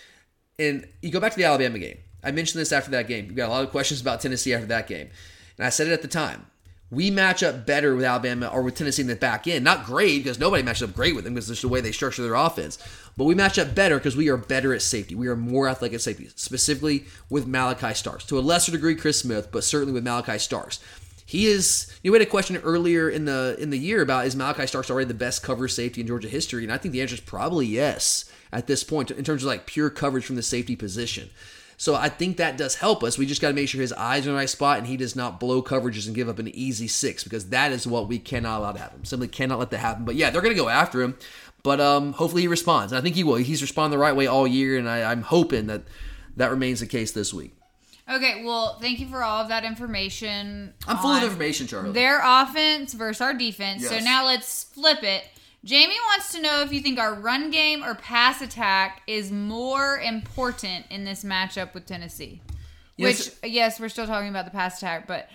A: And you go back to the Alabama game. I mentioned this after that game. You got a lot of questions about Tennessee after that game. And I said it at the time. We match up better with Alabama or with Tennessee in the back end. Not great because nobody matches up great with them because it's the way they structure their offense. But we match up better because we are better at safety. We are more athletic at safety, specifically with Malachi Starks. To a lesser degree, Chris Smith, but certainly with Malachi Starks. He is. You had a question earlier in the in the year about is Malachi Starks already the best cover safety in Georgia history, and I think the answer is probably yes at this point in terms of like pure coverage from the safety position. So I think that does help us. We just got to make sure his eyes are in the right spot and he does not blow coverages and give up an easy six because that is what we cannot allow to happen. Simply cannot let that happen. But yeah, they're going to go after him. But um, hopefully he responds. And I think he will. He's responded the right way all year, and I, I'm hoping that that remains the case this week.
B: Okay, well, thank you for all of that information.
A: I'm full of information, Charlie.
B: Their offense versus our defense. So now let's flip it. Jamie wants to know if you think our run game or pass attack is more important in this matchup with Tennessee.
A: Yes.
B: Which, yes, we're still talking about the pass attack, but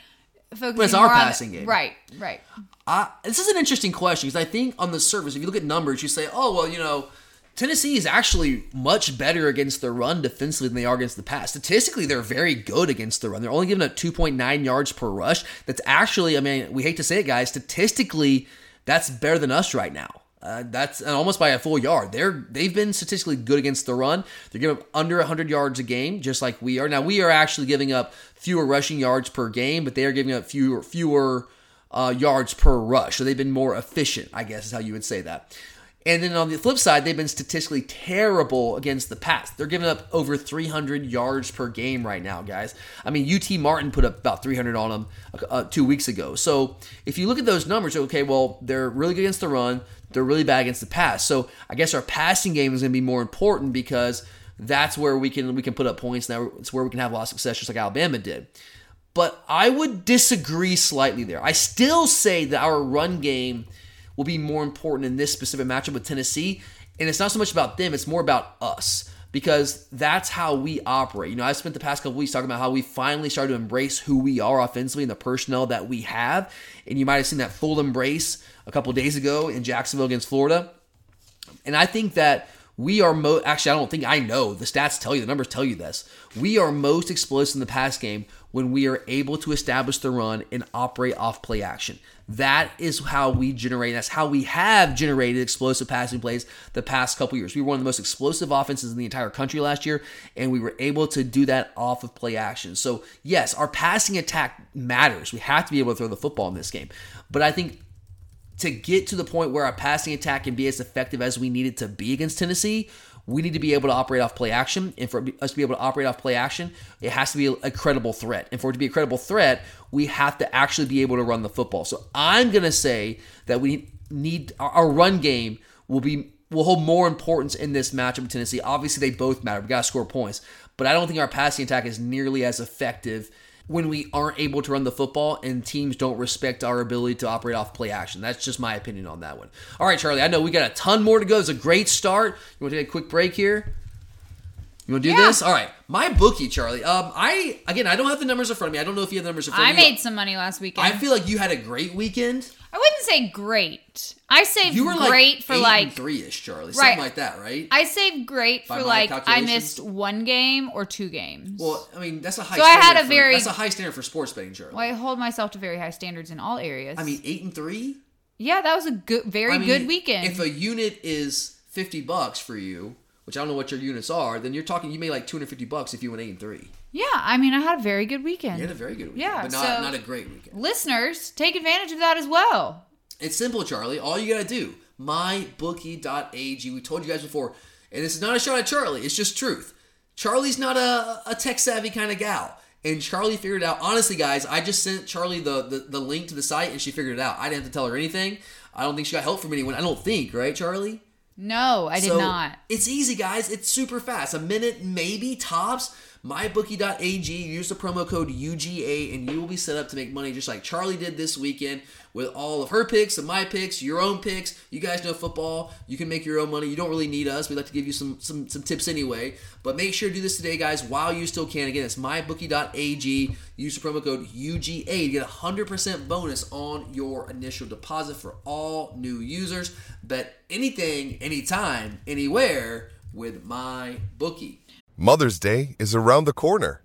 B: focusing
A: But it's our passing game.
B: Right, right.
A: I, this is an interesting question because I think on the surface, if you look at numbers, you say, oh, well, you know, Tennessee is actually much better against the run defensively than they are against the pass. Statistically, they're very good against the run. They're only giving up 2.9 yards per rush. That's actually, I mean, we hate to say it, guys, statistically, that's better than us right now. Uh, that's almost by a full yard. They're they've been statistically good against the run. They're giving up under 100 yards a game, just like we are. Now we are actually giving up fewer rushing yards per game, but they are giving up fewer fewer uh, yards per rush. So they've been more efficient, I guess is how you would say that. And then on the flip side, they've been statistically terrible against the pass. They're giving up over 300 yards per game right now, guys. I mean, UT Martin put up about 300 on them uh, two weeks ago. So if you look at those numbers, okay, well, they're really good against the run. They're really bad against the pass. So I guess our passing game is going to be more important because that's where we can we can put up points. Now it's where we can have a lot of success, just like Alabama did. But I would disagree slightly there. I still say that our run game will be more important in this specific matchup with Tennessee. And it's not so much about them, it's more about us. because that's how we operate. You know, I spent the past couple weeks talking about how we finally started to embrace who we are offensively and the personnel that we have. And you might have seen that full embrace a couple days ago in Jacksonville against Florida. And I think that we are mo actually I don't think I know. The stats tell you, the numbers tell you this. We are most explosive in the pass game when we are able to establish the run and operate off play action. That is how we generate. That's how we have generated explosive passing plays the past couple years. We were one of the most explosive offenses in the entire country last year, and we were able to do that off of play action. So, yes, our passing attack matters. We have to be able to throw the football in this game. But I think to get to the point where our passing attack can be as effective as we need it to be against Tennessee, we need to be able to operate off play action. And for us to be able to operate off play action, it has to be a credible threat. And for it to be a credible threat, we have to actually be able to run the football. So I'm going to say that we need our run game will be will hold more importance in this matchup with Tennessee. Obviously, they both matter. We got to score points, but I don't think our passing attack is nearly as effective when we aren't able to run the football and teams don't respect our ability to operate off play action. That's just my opinion on that one. All right, Charlie, I know we got a ton more to go. It's a great start. You want to take a quick break here? You want to do
B: Yeah.
A: this? All right. My bookie, Charlie. Um, I again, I don't have the numbers in front of me. I don't know if you have the numbers in front
B: I
A: of you.
B: I made some money last weekend.
A: I feel like you had a great weekend.
B: I wouldn't say great. I saved
A: You were like
B: great for
A: eight
B: like
A: and three-ish, Charlie,
B: Right.
A: something like that, right?
B: I saved great
A: By
B: for like I missed one game or two games.
A: well, I mean, that's a high.
B: So I had
A: standard
B: a
A: for-
B: very-
A: that's a high standard for sports betting, Charlie.
B: well, I hold myself to very high standards in all areas.
A: I mean, eight and three.
B: yeah, that was a good, very
A: I mean,
B: good weekend.
A: If a unit is fifty bucks for you, which I don't know what your units are, then you're talking you made like two hundred fifty bucks if you went eight and three.
B: yeah, I mean, I had a very good weekend.
A: You had a very good weekend,
B: Yeah,
A: but not
B: so-
A: not a great weekend.
B: Listeners, take advantage of that as well.
A: It's simple, Charlie. All you gotta do, mybookie.ag. We told you guys before, and this is not a shot at Charlie. It's just truth. Charlie's not a, a tech savvy kind of gal. And Charlie figured it out. Honestly, guys, I just sent Charlie the, the, the link to the site and she figured it out. I didn't have to tell her anything. I don't think she got help from anyone. I don't think, right, Charlie?
B: No, I did
A: So,
B: not.
A: It's easy, guys. It's super fast. A minute, maybe tops. MyBookie.ag. Use the promo code UGA, and you will be set up to make money just like Charlie did this weekend with all of her picks and my picks, your own picks. You guys know football. You can make your own money. You don't really need us. We like to give you some some some tips anyway. But make sure to do this today, guys, while you still can. Again, it's MyBookie.ag. Use the promo code UGA to get a hundred percent bonus on your initial deposit for all new users. Bet anything, anytime, anywhere with my bookie.
C: Mother's Day is around the corner.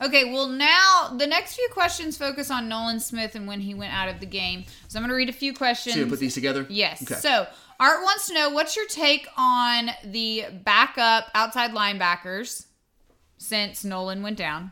B: Okay, well, now the next few questions focus on Nolan Smith and when he went out of the game. So I'm going to read a few questions.
A: So you put these together?
B: Yes.
A: Okay.
B: So Art wants to know what's your take on the backup outside linebackers since Nolan went down?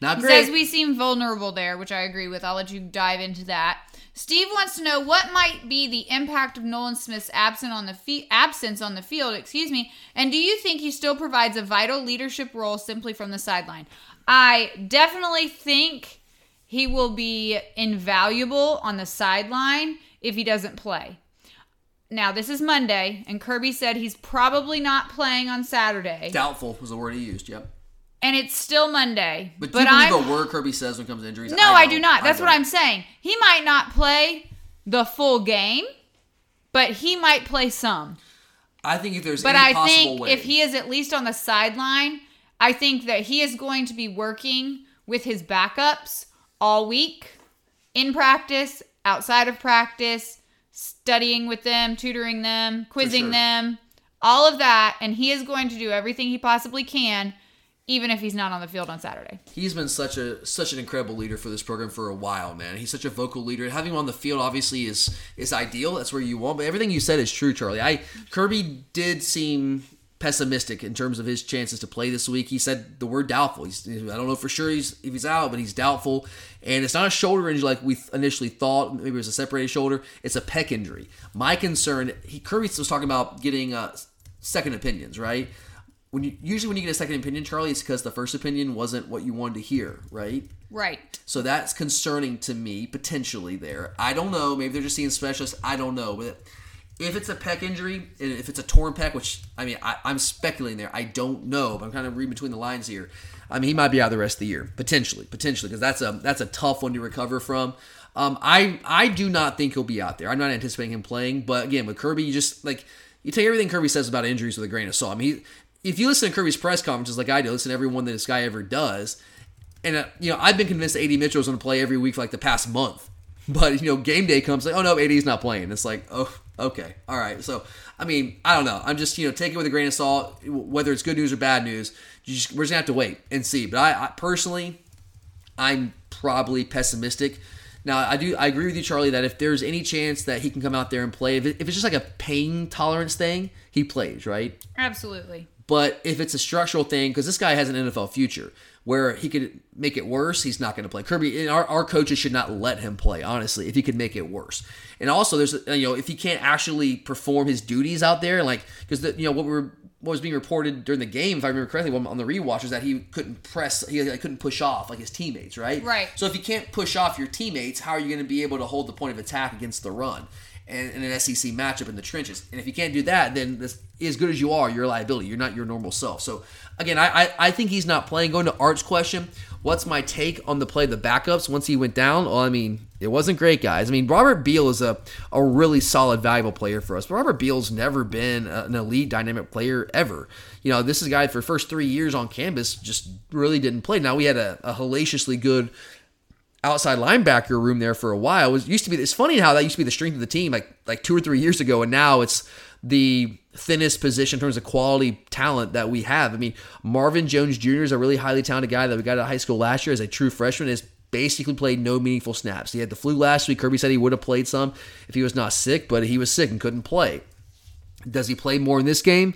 A: Not
B: He
A: great.
B: says we seem vulnerable there, which I agree with. I'll let you dive into that. Steve wants to know what might be the impact of Nolan Smith's absent on the fe- absence on the field, excuse me, and do you think he still provides a vital leadership role simply from the sideline? I definitely think he will be invaluable on the sideline if he doesn't play. Now, this is Monday, and Kirby said he's probably not playing on Saturday.
A: Doubtful was the word he used. Yep.
B: And it's still Monday.
A: But do you
B: I'm
A: believe a word Kirby says when it comes to injuries?
B: no, I,
A: don't.
B: do not. That's what. I'm saying. He might not play, the full game, but he might play some.
A: I think if there's
B: But
A: any
B: I
A: possible
B: think
A: way,
B: if he is at least on the sideline, I think that he is going to be working with his backups all week in practice, outside of practice, studying with them, tutoring them, quizzing
A: sure.
B: them, all of that. And he is going to do everything he possibly can, even if he's not on the field on Saturday.
A: he's been such a such an incredible leader for this program for a while, man. He's such a vocal leader. Having him on the field obviously is is ideal. That's where you want. But everything you said is true, Charlie. I Kirby did seem pessimistic in terms of his chances to play this week. He said the word doubtful. He's, I don't know for sure he's if he's out, but he's doubtful. And it's not a shoulder injury like we initially thought. Maybe it was a separated shoulder. It's a pec injury. My concern, he Kirby was talking about getting uh, second opinions, right? When you usually when you get a second opinion, Charlie, it's because the first opinion wasn't what you wanted to hear, right?
B: Right.
A: So that's concerning to me potentially. There, I don't know. Maybe they're just seeing specialists. I don't know, but if it's a pec injury, and if it's a torn pec, which I mean, I, I'm speculating there. I don't know, but I'm kind of reading between the lines here. I mean, he might be out the rest of the year, potentially, potentially, because that's a that's a tough one to recover from. Um, I I do not think he'll be out there. I'm not anticipating him playing, but again, with Kirby, you just like you take everything Kirby says about injuries with a grain of salt. I mean, he, if you listen to Kirby's press conferences like I do, listen to every one that this guy ever does, and uh, you know, I've been convinced AD Mitchell is going to play every week for like the past month. But you know, game day comes like, oh no, AD's not playing. It's like, oh, okay, all right. So I mean, I don't know. I'm just you know taking it with a grain of salt. Whether it's good news or bad news, you just, we're just gonna have to wait and see. But I, I personally, I'm probably pessimistic. Now I do I agree with you, Charlie, that if there's any chance that he can come out there and play, if, it, if it's just like a pain tolerance thing, he plays, right?
B: Absolutely.
A: But if it's a structural thing, because this guy has an NFL future where he could make it worse, he's not going to play. Kirby, and our, our coaches should not let him play, honestly, if he could make it worse. And also, there's you know if he can't actually perform his duties out there, like because the you know what we were what was being reported during the game, if I remember correctly, on the rewatch, was that he couldn't press, he couldn't push off like his teammates, right?
B: Right.
A: So if you can't push off your teammates, how are you going to be able to hold the point of attack against the run? And in an SEC matchup in the trenches, and if you can't do that, then this, as good as you are, you're a liability. You're not your normal self. So again, I, I I think he's not playing. Going to Art's question, what's my take on the play the backups once he went down? Well, I mean, it wasn't great, guys. I mean, Robert Beal is a, a really solid, valuable player for us. But Robert Beal's never been an elite, dynamic player ever. You know, this is a guy for first three years on campus just really didn't play. Now we had a, a hellaciously good outside linebacker room there for a while. It was used to be. It's funny how that used to be the strength of the team, like like two or three years ago, and now it's the thinnest position in terms of quality talent that we have. I mean, Marvin Jones Jr. is a really highly talented guy that we got out of high school last year as a true freshman. Has basically played no meaningful snaps. He had the flu last week. Kirby said he would have played some if he was not sick, but he was sick and couldn't play. Does he play more in this game?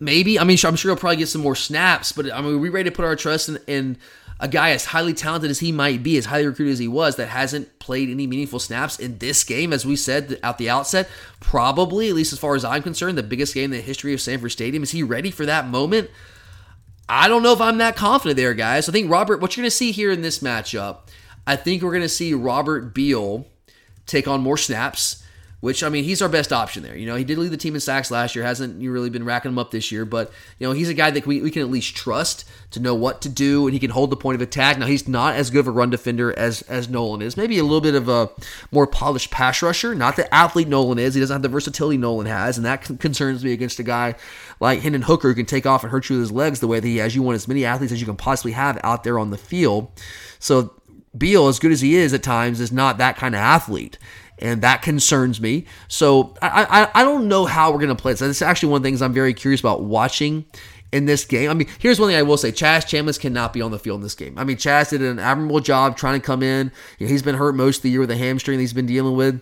A: Maybe. I mean, I'm sure he'll probably get some more snaps, but I mean, we ready to put our trust in, in a guy as highly talented as he might be, as highly recruited as he was, that hasn't played any meaningful snaps in this game, as we said at the outset, probably, at least as far as I'm concerned, the biggest game in the history of Sanford Stadium. Is he ready for that moment? I don't know if I'm that confident there, guys. I think Robert, what you're going to see here in this matchup, I think we're going to see Robert Beal take on more snaps which I mean he's our best option there. You know, he did lead the team in sacks last year, hasn't really been racking them up this year, but you know he's a guy that we, we can at least trust to know what to do, and he can hold the point of attack. Now he's not as good of a run defender as as Nolan is. Maybe a little bit of a more polished pass rusher. Not the athlete Nolan is. He doesn't have the versatility Nolan has, and that concerns me against a guy like Hendon Hooker who can take off and hurt you with his legs the way that he has. You want as many athletes as you can possibly have out there on the field. So Beal, as good as he is at times, is not that kind of athlete and that concerns me. So I I, I don't know how we're gonna play this. That's actually one of the things I'm very curious about watching in this game. I mean, here's one thing I will say: Chaz Chambliss cannot be on the field in this game. I mean, Chaz did an admirable job trying to come in. You know, he's been hurt most of the year with a hamstring he's been dealing with.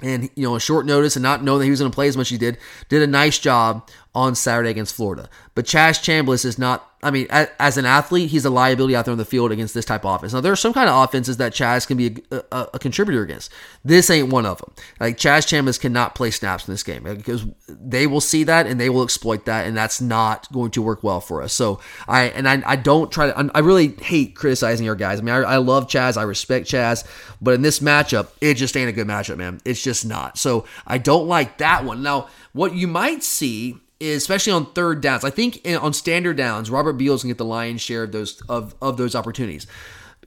A: And you know, a short notice and not knowing that he was going to play as much as he did, did a nice job on Saturday against Florida. But Chaz Chambliss is not. I mean, as an athlete, he's a liability out there on the field against this type of offense. Now, there are some kind of offenses that Chaz can be a, a, a contributor against. This ain't one of them. Like Chaz Chambliss cannot play snaps in this game uh, because they will see that and they will exploit that, and that's not going to work well for us. So I and I, I don't try to. I really hate criticizing our guys. I mean, I, I love Chaz, I respect Chaz, but in this matchup, it just ain't a good matchup, man. It's just not. So I don't like that one. Now, what you might see especially on third downs. I think on standard downs, Robert Beals can get the lion's share of those of, of those opportunities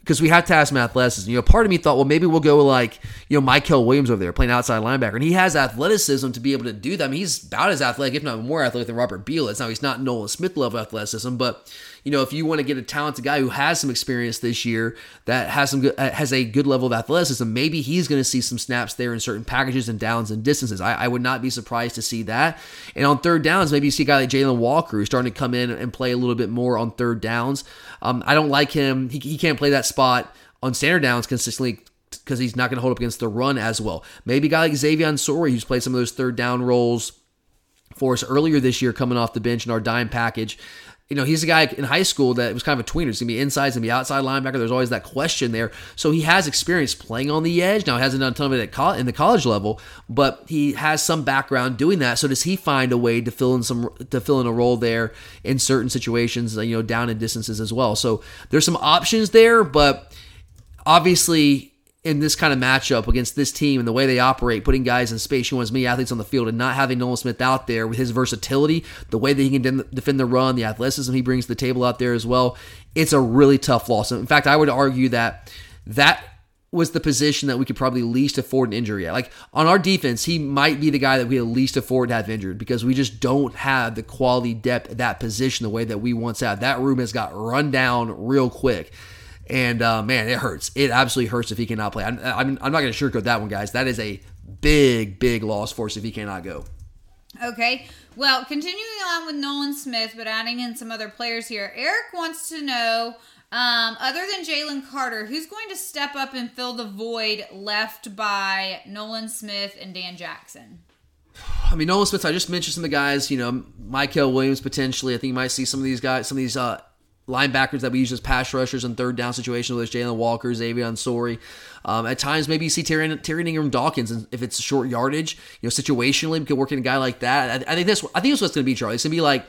A: because we have to ask athleticism. You know, part of me thought, well, maybe we'll go like you know, Michael Williams over there playing outside linebacker, and he has athleticism to be able to do that. I mean, he's about as athletic, if not more athletic, than Robert Beal is. Now, he's not Nolan Smith level athleticism, but you know, if you want to get a talented guy who has some experience this year that has some good, uh, has a good level of athleticism, maybe he's going to see some snaps there in certain packages and downs and distances. I, I, would not be surprised to see that. And on third downs, maybe you see a guy like Jalon Walker who's starting to come in and play a little bit more on third downs. Um, I don't like him. He, he can't play that spot on standard downs consistently because he's not going to hold up against the run as well. Maybe a guy like Xavian Sorey, who's played some of those third down roles for us earlier this year, coming off the bench in our dime package. You know, he's a guy in high school that was kind of a tweener. He's to be inside, he's to be outside linebacker. There's always that question there. So he has experience playing on the edge. Now, he hasn't done a ton of it at in the college level, but he has some background doing that. So does he find a way to fill in some to fill in a role there in certain situations, you know, down in distances as well? So there's some options there, but obviously in this kind of matchup against this team and the way they operate, putting guys in space, you want as many athletes on the field, and not having Nolan Smith out there with his versatility, the way that he can defend the run, the athleticism he brings to the table out there as well, it's a really tough loss. In fact, I would argue that that was the position that we could probably least afford an injury at. Like on our defense, he might be the guy that we at least afford to have injured because we just don't have the quality depth at that position the way that we once had. That room has got run down real quick. And uh, man, it hurts. It absolutely hurts if he cannot play. I'm, I'm, I'm not going to sugarcoat that one, guys. That is a big, big loss for us if he cannot go.
B: Okay. Well, continuing on with Nolan Smith, but adding in some other players here. Eric wants to know, um, other than Jalen Carter, who's going to step up and fill the void left by Nolan Smith and Dan Jackson?
A: I mean, Nolan Smith. I just mentioned some of the guys. You know, Michael Williams potentially. I think you might see some of these guys, some of these uh, linebackers that we use as pass rushers in third down situations, whether it's Jalon Walker, Xavian Sorey. Um, at times, maybe you see Tyrion, Ingram Dawkins, and if it's short yardage, you know, situationally, we could work in a guy like that. I, I think that's I think that's what's going to be, Charlie. It's going to be like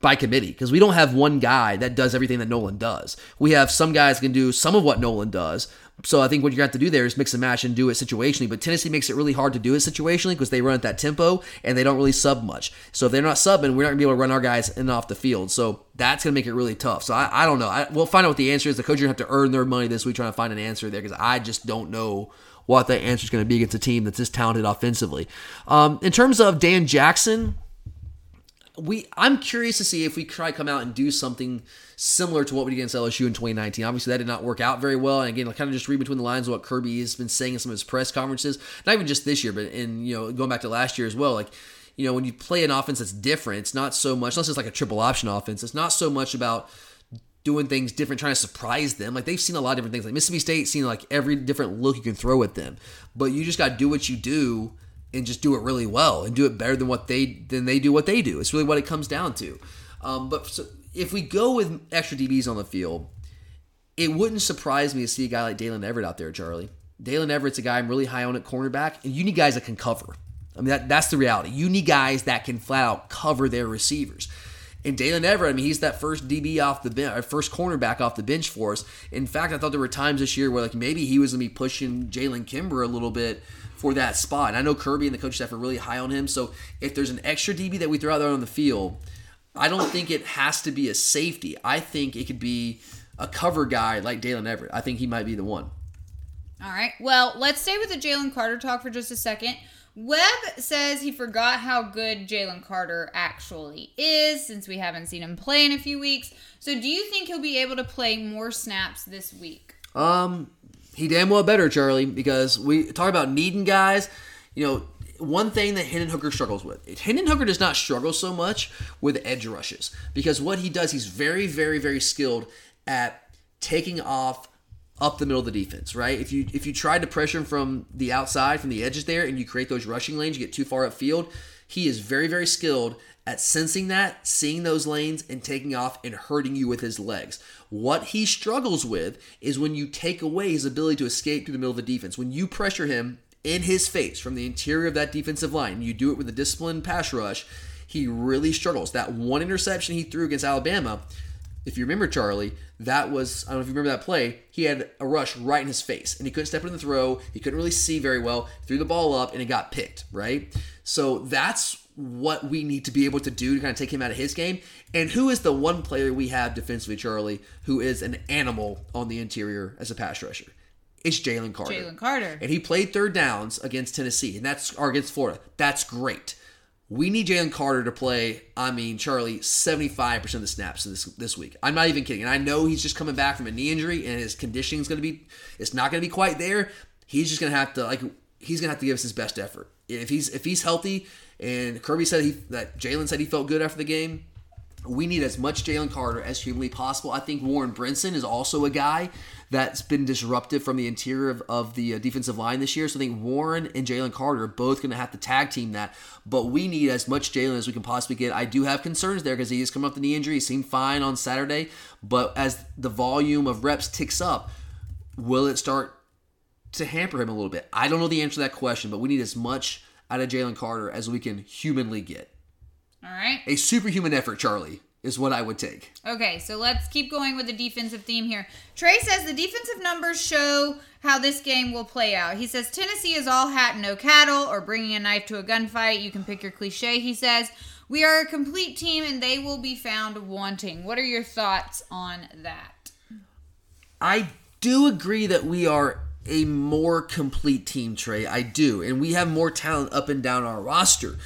A: by committee because we don't have one guy that does everything that Nolan does. We have some guys can do some of what Nolan does, so I think what you have to do there is mix and match and do it situationally. But Tennessee makes it really hard to do it situationally because they run at that tempo and they don't really sub much. So if they're not subbing, we're not gonna be able to run our guys in and off the field. So that's gonna make it really tough. So I, I don't know. I, we'll find out what the answer is. The coach gonna have to earn their money this week trying to find an answer there because I just don't know what the answer is going to be against a team that's this talented offensively. Um, in terms of Dan Jackson, we I'm curious to see if we try to come out and do something similar to what we did against LSU in 2019. Obviously, that did not work out very well. And again, I kind of just read between the lines of what Kirby has been saying in some of his press conferences, not even just this year, but in you know going back to last year as well. Like you know when you play an offense that's different, it's not so much unless it's like a triple option offense. It's not so much about doing things different, trying to surprise them. Like they've seen a lot of different things. Like Mississippi State seen like every different look you can throw at them, but you just got to do what you do and just do it really well and do it better than what they than they do what they do. It's really what it comes down to. Um, but so if we go with extra DBs on the field, it wouldn't surprise me to see a guy like Daylen Everette out there, Charlie. Daylen Everette's a guy I'm really high on at cornerback, and you need guys that can cover. I mean, that, that's the reality. You need guys that can flat out cover their receivers. And Daylen Everette, I mean, he's that first DB off the bench, first cornerback off the bench for us. In fact, I thought there were times this year where like maybe he was gonna be pushing Jalen Kimber a little bit for that spot. And I know Kirby and the coach staff are really high on him. So if there's an extra DB that we throw out there on the field, I don't think it has to be a safety. I think it could be a cover guy like Daylen Everette. I think he might be the one.
B: All right. Well, let's stay with the Jalen Carter talk for just a second. Webb says he forgot how good Jalen Carter actually is since we haven't seen him play in a few weeks. So, do you think he'll be able to play more snaps this week?
A: Um, he damn well better, Charlie, because we talk about needing guys. You know, one thing that Hendon Hooker struggles with. Hendon Hooker does not struggle so much with edge rushes because what he does, he's very, very, very skilled at taking off up the middle of the defense, right? If you if you try to pressure him from the outside, from the edges there, and you create those rushing lanes, you get too far upfield. He is very, very skilled at sensing that, seeing those lanes, and taking off and hurting you with his legs. What he struggles with is when you take away his ability to escape through the middle of the defense. When you pressure him in his face from the interior of that defensive line. You do it with a disciplined pass rush. He really struggles. That one interception he threw against Alabama, if you remember, Charlie, that was, I don't know if you remember that play, he had a rush right in his face and he couldn't step in the throw. He couldn't really see very well. Threw the ball up and it got picked, right? So that's what we need to be able to do to kind of take him out of his game. And who is the one player we have defensively, Charlie, who is an animal on the interior as a pass rusher? it's Jalen Carter.
B: Jalen Carter.
A: And he played third downs against Tennessee, and that's or against Florida. That's great. We need Jalen Carter to play. I mean, Charlie, seventy-five percent of the snaps this this week. I'm not even kidding. And I know he's just coming back from a knee injury, and his conditioning is going to be. It's not going to be quite there. He's just going to have to like. He's going to have to give us his best effort. If he's if he's healthy, and Kirby said he that Jalen said he felt good after the game. We need as much Jalen Carter as humanly possible. I think Warren Brinson is also a guy that's been disruptive from the interior of, of the uh, defensive line this year. So I think Warren and Jalen Carter are both going to have to tag team that. But we need as much Jalen as we can possibly get. I do have concerns there because he is coming off the knee injury. He seemed fine on Saturday. But as the volume of reps ticks up, will it start to hamper him a little bit? I don't know the answer to that question, but we need as much out of Jalen Carter as we can humanly get.
B: All right.
A: A superhuman effort, Charlie, is what I would take.
B: Okay, so let's keep going with the defensive theme here. Trey says the defensive numbers show how this game will play out. He says Tennessee is all hat and no cattle, or bringing a knife to a gunfight. You can pick your cliche. He says we are a complete team, and they will be found wanting. What are your thoughts on that?
A: I do agree that we are a more complete team, Trey. I do. And we have more talent up and down our roster.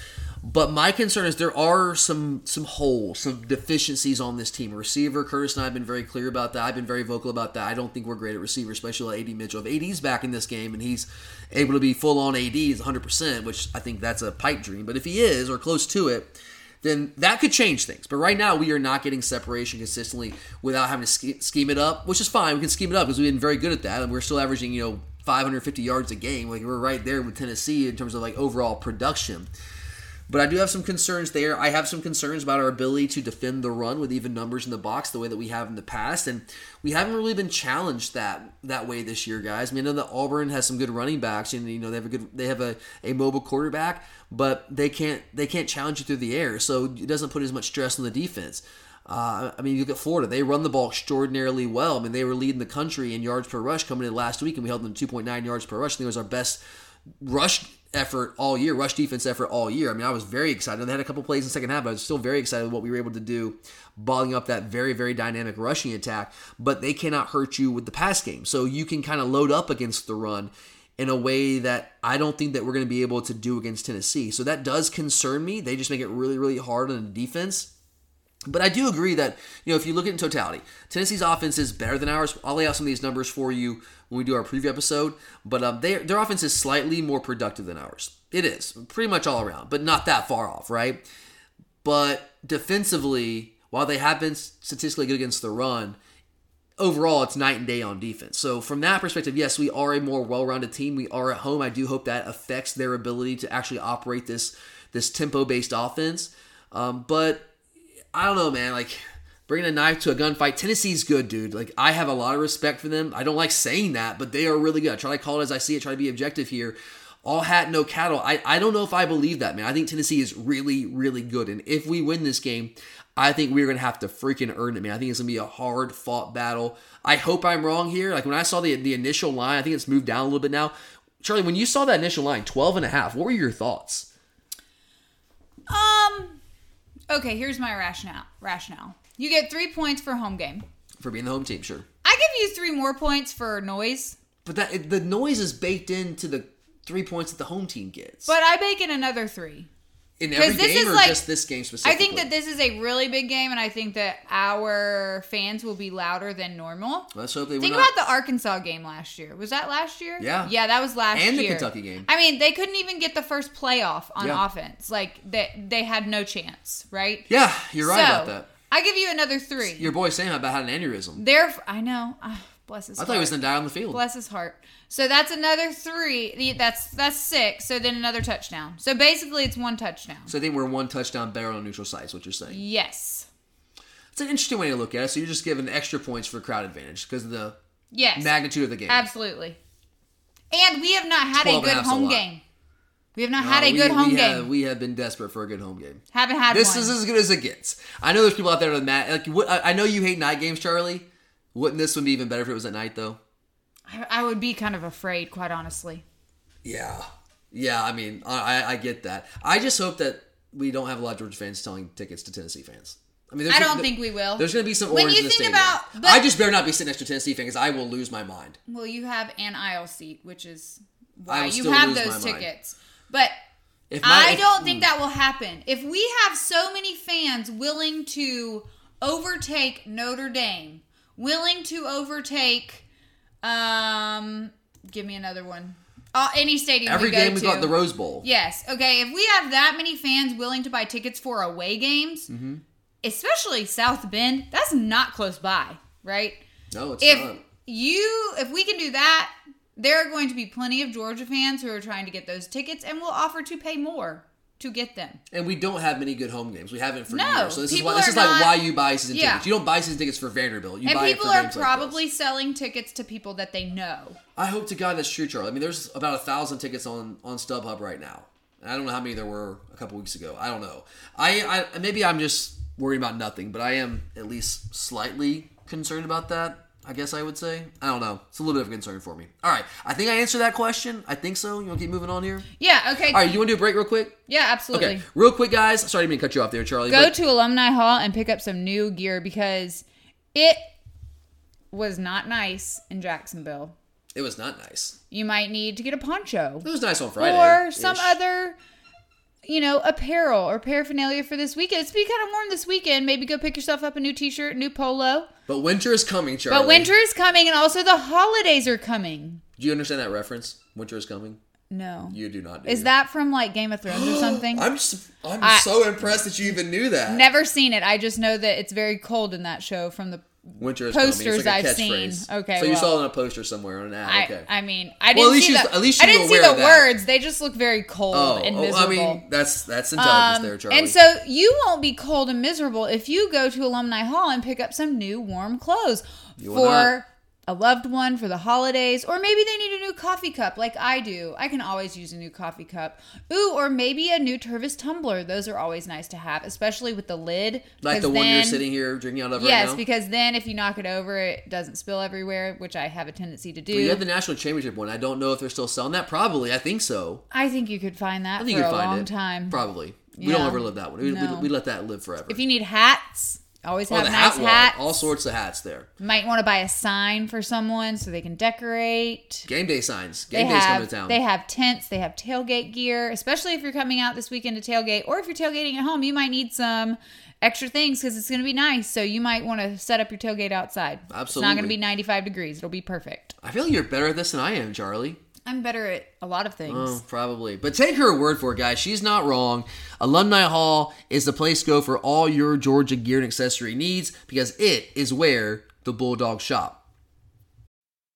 A: But my concern is there are some some holes, some deficiencies on this team. Receiver, Curtis and I have been very clear about that. I've been very vocal about that. I don't think we're great at receiver, especially AD Mitchell. If AD's back in this game and he's able to be full on AD, is 100%, which I think that's a pipe dream. But if he is, or close to it, then that could change things. But right now, we are not getting separation consistently without having to scheme it up, which is fine. We can scheme it up because we've been very good at that, and we're still averaging, you know, 550 yards a game. Like we're right there with Tennessee in terms of like overall production. But I do have some concerns there. I have some concerns about our ability to defend the run with even numbers in the box the way that we have in the past, and we haven't really been challenged that that way this year, guys. I mean, I know that Auburn has some good running backs, and you know they have a good they have a, a mobile quarterback, but they can't they can't challenge you through the air, so it doesn't put as much stress on the defense. Uh, I mean, you look at Florida; they run the ball extraordinarily well. I mean, they were leading the country in yards per rush coming in last week, and we held them 2.9 yards per rush. I think it was our best rush effort all year, rush defense effort all year. I mean, I was very excited. They had a couple plays in the second half, but I was still very excited what we were able to do, balling up that very, very dynamic rushing attack. But they cannot hurt you with the pass game. So you can kind of load up against the run in a way that I don't think that we're going to be able to do against Tennessee. So that does concern me. They just make it really, really hard on the defense. But I do agree that, you know, if you look at it in totality, Tennessee's offense is better than ours. I'll lay out some of these numbers for you when we do our preview episode. But um, they, their offense is slightly more productive than ours. It is, pretty much all around, but not that far off, right? But defensively, while they have been statistically good against the run, overall it's night and day on defense. So from that perspective, yes, we are a more well-rounded team. We are at home. I do hope that affects their ability to actually operate this this tempo-based offense. Um, but I don't know, man. Like bringing a knife to a gunfight. Tennessee's good, dude. Like I have a lot of respect for them. I don't like saying that, but they are really good. I try to call it as I see it. Try to be objective here. All hat, no cattle. I, I don't know if I believe that, man. I think Tennessee is really, really good. And if we win this game, I think we're going to have to freaking earn it, man. I think it's going to be a hard fought battle. I hope I'm wrong here. Like when I saw the, the initial line, I think it's moved down a little bit now. Charlie, when you saw that initial line, 12 and a half, what were your thoughts?
B: Um, okay, here's my rationale. Rationale. You get three points for home game.
A: For being the home team, sure.
B: I give you three more points for noise.
A: But that the noise is baked into the three points that the home team gets.
B: But I bake in another three.
A: In every
B: this
A: game
B: is
A: or
B: like-
A: just this game specifically?
B: I think that this is a really big game, and I think that our fans will be louder than normal.
A: Let's hope they
B: Think
A: were not.
B: about the Arkansas game last year. Was that last year?
A: Yeah.
B: Yeah, that was last year.
A: And the. Kentucky game.
B: I mean, they couldn't even get the first playoff on
A: Yeah.
B: offense. Like they they had no chance, right?
A: Yeah, you're right
B: So,
A: about that.
B: I give you another three.
A: Your boy Sam about had an aneurysm.
B: There, I know. Ah, bless his.
A: I thought he was gonna die on the field.
B: Bless his heart. So that's another three. That's that's six. So then another touchdown. So basically, it's one touchdown.
A: So I think we're one touchdown better on neutral sites. What you're saying?
B: Yes.
A: It's an interesting way to look at it. So you're just giving extra points for crowd advantage because of the
B: Yes.
A: magnitude of the game.
B: Absolutely. And we have not had a good
A: a
B: home game. We have not
A: No,
B: had a
A: we-
B: good home
A: we
B: game.
A: Have, we have been desperate for a good home game.
B: Haven't had
A: this
B: one.
A: is as good as it gets. I know there's people out there that mad. Like, what, I I know you hate night games, Charlie. Wouldn't this one be even better if it was at night, though?
B: I, I would be kind of afraid, quite honestly.
A: Yeah, yeah. I mean, I, I- get that. I just hope that we don't have a lot of Georgia fans selling tickets to Tennessee fans. I mean, there's
B: I
A: gonna-
B: don't think we will.
A: There's going to be some
B: When
A: orange
B: you
A: in the
B: think
A: stadium.
B: about- but-
A: I just better not be sitting next to Tennessee fan because I will lose my mind.
B: Well, you have an aisle seat, which is why you have those
A: my mind.
B: tickets. But
A: If my-
B: I don't think hmm. that will happen. If we have so many fans willing to overtake Notre Dame, willing to overtake, um, give me another one. Uh, any stadium
A: Every
B: we go
A: game we
B: to.
A: got the Rose Bowl.
B: Yes. Okay. If we have that many fans willing to buy tickets for away games,
A: Mm-hmm.
B: especially South Bend, that's not close by, right?
A: No, it's
B: if
A: not.
B: you if we can do that, there are going to be plenty of Georgia fans who are trying to get those tickets and will offer to pay more to get them.
A: And we don't have many good home games. We haven't for
B: No,
A: years. So this is why this is like why you buy season
B: Yeah.
A: tickets. You don't buy season tickets for Vanderbilt. You
B: and
A: buy
B: people are
A: games like
B: probably selling tickets to people that they know.
A: I hope to God that's true, Charlie. I mean, there's about a thousand tickets on on StubHub right now. And I don't know how many there were a couple weeks ago. I don't know. I, I maybe I'm just worried about nothing, but I am at least slightly concerned about that. I guess I would say. I don't know. It's a little bit of a concern for me. All right. I think I answered that question. I think so. You want to keep moving on here?
B: Yeah, okay.
A: All right. You want to do a break real quick?
B: Yeah, absolutely.
A: Okay. Real quick, guys. Sorry, to cut you off there, Charlie.
B: Go
A: but-
B: to Alumni Hall and pick up some new gear because it was not nice in Jacksonville.
A: It was not nice.
B: You might need to get a poncho.
A: It was nice on Friday.
B: Or some other, you know, apparel or paraphernalia for this weekend. It's be kind of warm this weekend. Maybe go pick yourself up a new t-shirt, new polo.
A: But winter is coming, Charlie.
B: But winter is coming and also the holidays are coming.
A: Do you understand that reference? Winter is coming.
B: No.
A: You do not. Do
B: Is
A: you?
B: that from like Game of Thrones or something?
A: I'm s- I'm
B: I-
A: so impressed that you even knew that.
B: Never seen it. I just know that it's very cold in that show from the
A: Winter is
B: posters
A: coming. It's like a
B: I've seen. Okay,
A: So you saw it on a poster somewhere on an ad.
B: I,
A: okay.
B: I mean, I didn't
A: Well,
B: see the,
A: at least
B: I didn't see the words. They just look very cold
A: oh,
B: and
A: oh. I mean, that's that's intelligence
B: Um,
A: there, Charlie.
B: And so you won't be cold and miserable if you go to Alumni Hall and pick up some new warm clothes
A: You
B: for. A loved one for the holidays, or maybe they need a new coffee cup like I do. I can always use a new coffee cup. Ooh, or maybe a new Tervis tumbler. Those are always nice to have, especially with the lid.
A: Like the one you're sitting here drinking out of
B: Yes,
A: right now.
B: because then if you knock it over, it doesn't spill everywhere, which I have a tendency to do.
A: Well, you had the national championship one. I don't know if they're still selling that. Probably. I think so.
B: I think you could find that
A: I think
B: for
A: you
B: a
A: find
B: long
A: it.
B: time.
A: Probably. We
B: Yeah.
A: don't ever live that one. We, we- we let that live forever.
B: If you need hats, always
A: oh,
B: have
A: the
B: nice
A: hat
B: hats.
A: All sorts of hats there.
B: Might want to buy a sign for someone so they can decorate.
A: Game day signs.
B: They
A: Game day's
B: have
A: coming to town.
B: they have tents. They have tailgate gear, especially if you're coming out this weekend to tailgate, or if you're tailgating at home, you might need some extra things because it's going to be nice. So you might want to set up your tailgate outside. Absolutely. It's not going to be 95 degrees. It'll be perfect.
A: I feel like you're better at this than I am, Charlie.
B: I'm better at a lot of things.
A: Oh, probably. But take her word for it, guys. She's not wrong. Alumni Hall is the place to go for all your Georgia gear and accessory needs because it is where the Bulldogs shop.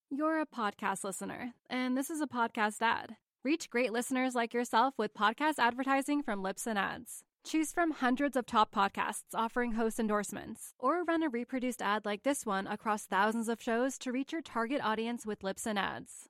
D: You're a podcast listener, and this is a podcast ad. Reach great listeners like yourself with podcast advertising from Libsyn Ads. Choose from hundreds of top podcasts offering host endorsements, or run a reproduced ad like this one across thousands of shows to reach your target audience with Libsyn Ads.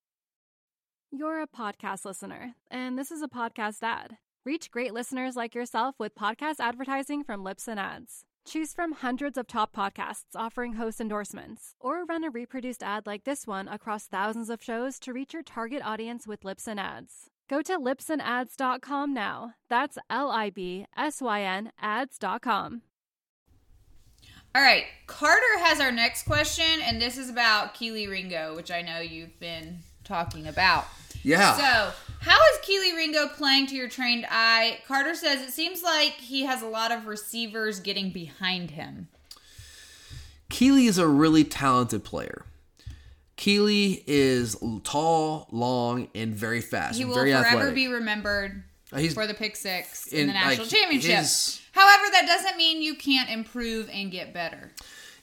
D: You're a podcast listener, and this is a podcast ad. Reach great listeners like yourself with podcast advertising from Libsyn Ads. Choose from hundreds of top podcasts offering host endorsements, or run a reproduced ad like this one across thousands of shows to reach your target audience with Libsyn Ads. Go to libsynads.com now. That's L I B S Y N ads.com.
B: All right, Carter has our next question, and this is about Kelee Ringo, which I know you've been talking about.
A: Yeah.
B: So, how is Kelee Ringo playing to your trained eye? Carter says it seems like he has a lot of receivers getting behind him.
A: Kelee is a really talented player. Kelee is tall, long, and very fast.
B: He will
A: very
B: forever
A: athletic.
B: be remembered
A: Uh, he's-
B: for the pick six in
A: in,
B: the national
A: like,
B: championship.
A: his-
B: However, that doesn't mean you can't improve and get better.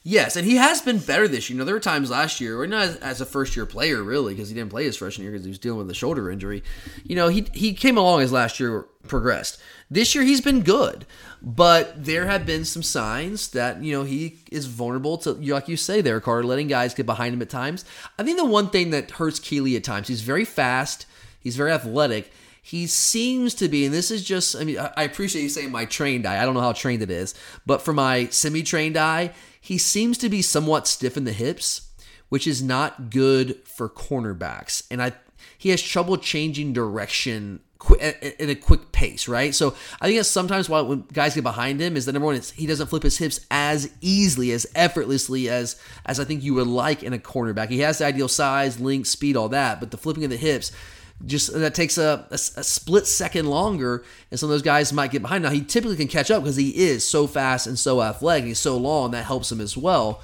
A: Yes, and he has been better this year. You know, there were times last year, or not as, as a first year player, really, because he didn't play his freshman year because he was dealing with a shoulder injury. You know, he he came along as last year progressed. This year he's been good, but there have been some signs that you know he is vulnerable to, like you say, there, Carter, letting guys get behind him at times. I think the one thing that hurts Kelee at times, he's very fast, he's very athletic. He seems to be, and this is just, I mean, I appreciate you saying my trained eye. I don't know how trained it is, but for my semi trained eye, he seems to be somewhat stiff in the hips, which is not good for cornerbacks. And I, he has trouble changing direction at a quick pace, right? So I think that's sometimes why when guys get behind him is that number one, he doesn't flip his hips as easily, as effortlessly as as I think you would like in a cornerback. He has the ideal size, length, speed, all that, but the flipping of the hips just that takes a, a, a split second longer, and some of those guys might get behind. Now he typically can catch up because he is so fast and so athletic. And he's so long that helps him as well.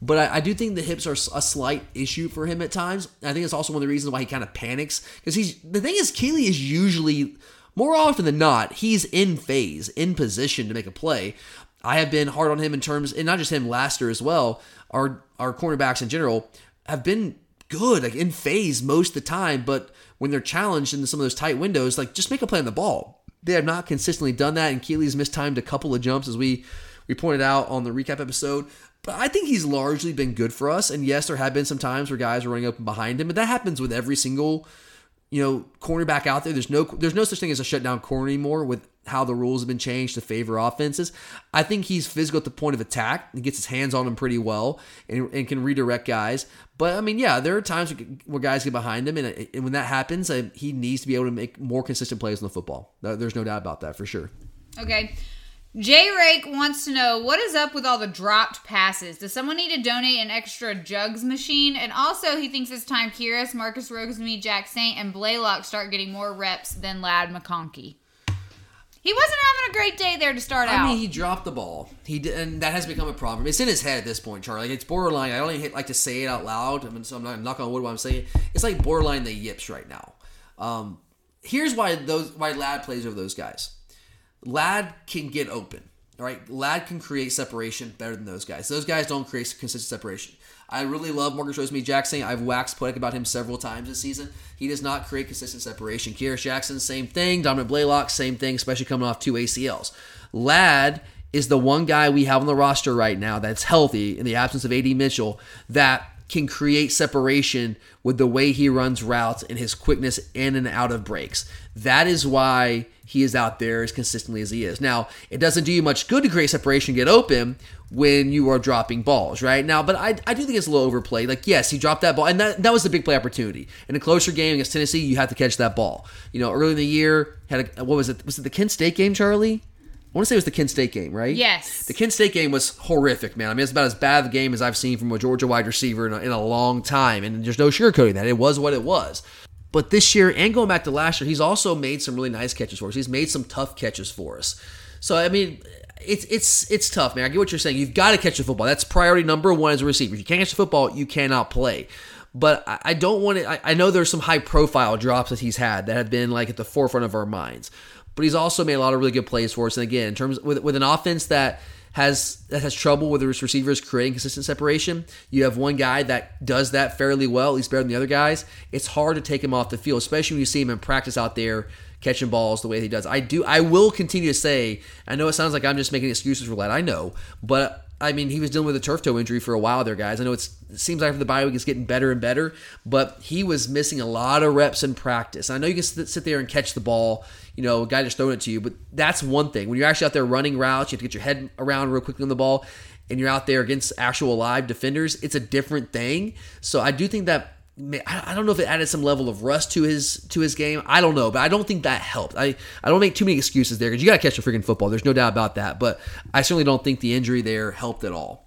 A: But I, I do think the hips are a slight issue for him at times. I think it's also one of the reasons why he kind of panics because he's the thing is Kelee is usually more often than not he's in phase, in position to make a play. I have been hard on him in terms, and not just him, Laster as well. Our our cornerbacks in general have been good, like in phase most of the time, but when they're challenged in some of those tight windows, like just make a play on the ball. They have not consistently done that, and Kelee's mistimed a couple of jumps as we we pointed out on the recap episode. But I think he's largely been good for us. And yes, there have been some times where guys are running open behind him, but that happens with every single, you know, cornerback out there. There's no there's no such thing as a shutdown corner anymore with how the rules have been changed to favor offenses. I think he's physical at the point of attack. He gets his hands on him pretty well and, and can redirect guys. But I mean, yeah, there are times where guys get behind him, and, and when that happens, uh, he needs to be able to make more consistent plays on the football. There's no doubt about that for sure.
B: Okay. Jay Rake wants to know what is up with all the dropped passes. Does someone need to donate an extra jugs machine? And also, he thinks it's time Kearis, Marcus Rosemy-Jacksaint, and Blaylock start getting more reps than Ladd McConkey. He wasn't having a great day there to start
A: I
B: out.
A: I mean, he dropped the ball. He did, and that has become a problem. It's in his head at this point, Charlie. It's borderline. I don't even like to say it out loud. I mean, so I'm not knock on wood while I'm saying it. It's like borderline the yips right now. Um, here's why those why Ladd plays over those guys. Ladd can get open. All right, Ladd can create separation better than those guys. Those guys don't create consistent separation. I really love Marcus Rosemy-Jacksaint. I've waxed poetic about him several times this season. He does not create consistent separation. Kearis Jackson, same thing. Dominick Blaylock, same thing, especially coming off two ACLs. Ladd is the one guy we have on the roster right now that's healthy in the absence of AD Mitchell that can create separation with the way he runs routes and his quickness in and out of breaks. That is why he is out there as consistently as he is. Now, it doesn't do you much good to create separation, get open when you are dropping balls, right? Now, but I, I do think it's a little overplayed. Like, yes, he dropped that ball, and that, that was the big play opportunity. In a closer game against Tennessee, you have to catch that ball. You know, early in the year, had a, what was it? Was it the Kent State game, Charlie? I want to say it was the Kent State game, right?
B: Yes.
A: The Kent State game was horrific, man. I mean, it's about as bad a game as I've seen from a Georgia wide receiver in a, in a long time, and there's no sugarcoating that. It was what it was. But this year, and going back to last year, he's also made some really nice catches for us. He's made some tough catches for us. So I mean, it's it's it's tough, man. I get what you're saying. You've got to catch the football. That's priority number one as a receiver. If you can't catch the football, you cannot play. But I, I don't want to. I, I know there's some high profile drops that he's had that have been like at the forefront of our minds. But he's also made a lot of really good plays for us. And again, in terms with with an offense that has that has trouble with his receivers creating consistent separation. You have one guy that does that fairly well, at least better than the other guys. It's hard to take him off the field, especially when you see him in practice out there catching balls the way he does. I do. I will continue to say. I know it sounds like I'm just making excuses for that. I know, but I mean, he was dealing with a turf toe injury for a while there, guys. I know it's, it seems like the bye week is getting better and better, but he was missing a lot of reps in practice. I know you can sit there and catch the ball, you know, a guy just throwing it to you, but that's one thing. When you're actually out there running routes, you have to get your head around real quickly on the ball, and you're out there against actual live defenders, it's a different thing. So I do think that I don't know if it added some level of rust to his to his game. I don't know, but I don't think that helped. I, I don't make too many excuses there because you got to catch a freaking football. There's no doubt about that. But I certainly don't think the injury there helped at all.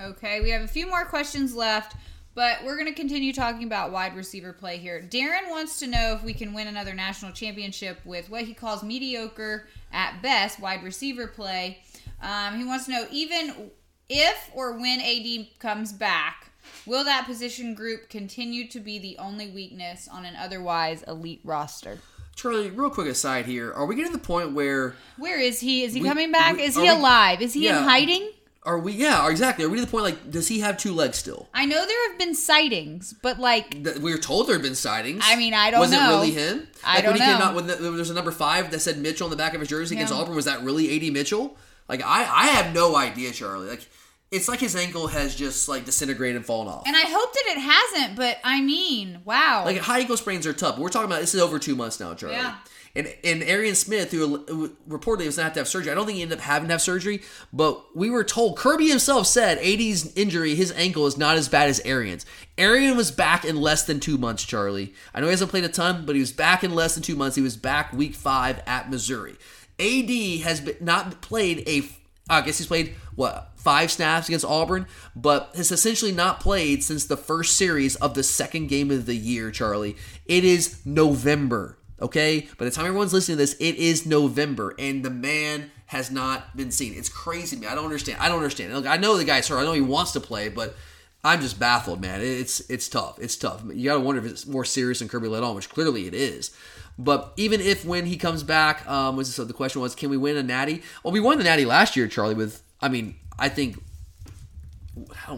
B: Okay, we have a few more questions left, but we're going to continue talking about wide receiver play here. Darren wants to know if we can win another national championship with what he calls mediocre at best wide receiver play. Um, he wants to know even if or when AD comes back Will that position group continue to be the only weakness on an otherwise elite roster?
A: Charlie, real quick aside here, are we getting to the point where
B: Where is he? Is he
A: We-
B: coming back?
A: we-
B: is he
A: we-
B: alive? Is he
A: Yeah.
B: in hiding?
A: Are we? Yeah, exactly. Are we to the point like, does he have two legs still?
B: I know there have been sightings, but like
A: We were told there have been sightings.
B: I mean, I don't
A: was
B: know.
A: Was it really him?
B: I
A: like
B: don't
A: when he came
B: know.
A: out when the, there was a number five that said Mitchell on the back of his jersey against Auburn. Was that really AD Mitchell? Like I, I have no idea, Charlie. Like it's like his ankle has just like disintegrated and fallen off.
B: and I hope that it hasn't, but I mean, wow.
A: Like high ankle sprains are tough. We're talking about this is over two months now, Charlie.
B: Yeah.
A: And and Arian Smith, who who reportedly was not have to have surgery, I don't think he ended up having to have surgery, but we were told Kirby himself said AD's injury, his ankle is not as bad as Arian's. Arian was back in less than two months, Charlie. I know he hasn't played a ton, but he was back in less than two months. He was back week five at Missouri. AD has been, not played a I guess he's played what five snaps against Auburn, but has essentially not played since the first series of the second game of the year. Charlie, it is November. Okay, by the time everyone's listening to this, it is November, and the man has not been seen. It's crazy, man. I don't understand. I don't understand. Look, I know the guy's hurt. I know he wants to play, but I'm just baffled, man. It's it's tough. It's tough. You gotta wonder if it's more serious than Kirby let on, which clearly it is. But even if when he comes back, um, was so the question was, can we win a Natty? Well, we won the Natty last year, Charlie. With I mean, I think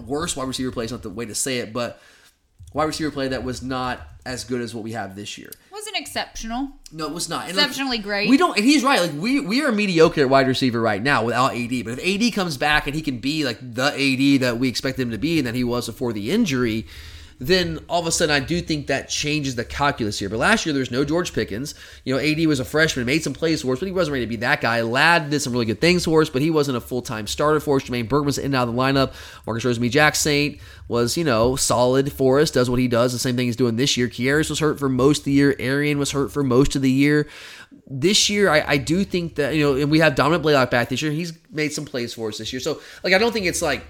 A: worse wide receiver play is not the way to say it, but wide receiver play that was not as good as what we have this year.
B: wasn't exceptional.
A: No, it was not. And
B: Exceptionally great.
A: We don't, and he's right. Like we we are mediocre at wide receiver right now without AD. But if AD comes back and he can be like the AD that we expect him to be and that he was before the injury, then all of a sudden I do think that changes the calculus here. But last year there was no George Pickens. You know, AD was a freshman, made some plays for us, but he wasn't ready to be that guy. Ladd did some really good things for us, but he wasn't a full time starter for us. Jermaine was in and out of the lineup. Marcus Rosemy-Jacksaint was, you know, solid for us, does what he does, the same thing he's doing this year. Kearis was hurt for most of the year. Arian was hurt for most of the year. This year, I, I do think that, you know, and we have Dominick Blaylock back this year. He's made some plays for us this year. So, like, I don't think it's like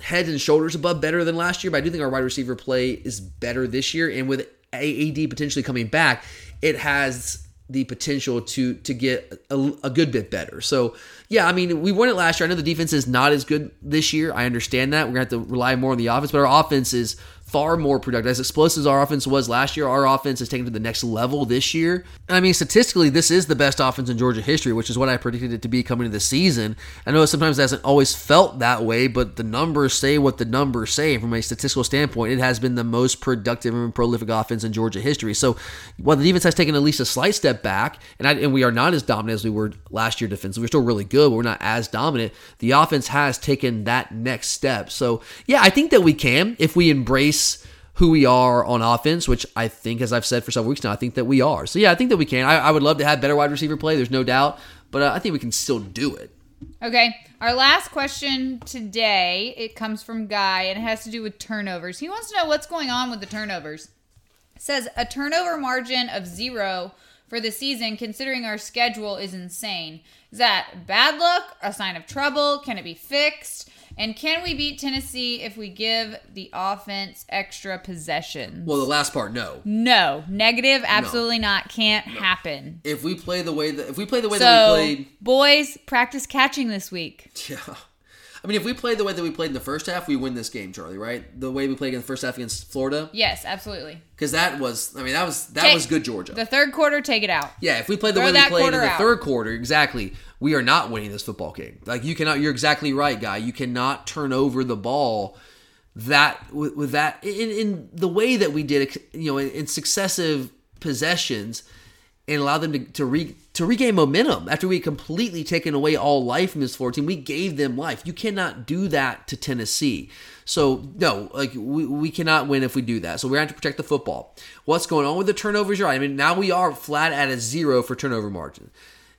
A: heads and shoulders above better than last year, but I do think our wide receiver play is better this year. And with AAD potentially coming back, it has the potential to to get a, a good bit better. So yeah, I mean we won it last year. I know the defense is not as good this year. I understand that. We're gonna have to rely more on the offense, but our offense is far more productive. As explosive as our offense was last year, our offense is taken to the next level this year. And I mean, statistically, this is the best offense in Georgia history, which is what I predicted it to be coming into the season. I know sometimes it hasn't always felt that way, but the numbers say what the numbers say. From a statistical standpoint, it has been the most productive and prolific offense in Georgia history. So while the defense has taken at least a slight step back, and, I, and we are not as dominant as we were last year defensively, we're still really good, but we're not as dominant. The offense has taken that next step. So yeah, I think that we can if we embrace who we are on offense, which I think, as I've said for several weeks now, I think that we are. So yeah, I think that we can. I, I would love to have better wide receiver play. There's no doubt, but uh, I think we can still do it.
B: Okay, our last question today it comes from Guy and it has to do with turnovers. He wants to know what's going on with the turnovers. It says a turnover margin of zero for the season, considering our schedule, is insane. Is that bad luck? A sign of trouble? Can it be fixed? And can we beat Tennessee if we give the offense extra possessions?
A: Well, the last part, no.
B: No, negative, absolutely not. Can't happen.
A: If we play the way that if we play the way
B: So,
A: that we played,
B: boys, practice catching this week.
A: yeah. I mean, if we played the way that we played in the first half, we win this game, Charlie. Right? The way we played in the first half against Florida,
B: Yes, absolutely.
A: because that was, I mean, that was that
B: Take-
A: was good Georgia.
B: The third quarter, take it out.
A: Yeah, if we played the
B: Throw
A: way we played in the
B: out.
A: third quarter, exactly, we are not winning this football game. Like you cannot, you're exactly right, guy. You cannot turn over the ball that with, with that in, in the way that we did it. You know, in, in successive possessions, and allow them to to, re, to regain momentum after we completely taken away all life from this Florida team. We gave them life. You cannot do that to Tennessee. So no, like we, we cannot win if we do that. So we have to protect the football. What's going on with the turnovers? Right. I mean, now we are flat at a zero for turnover margin.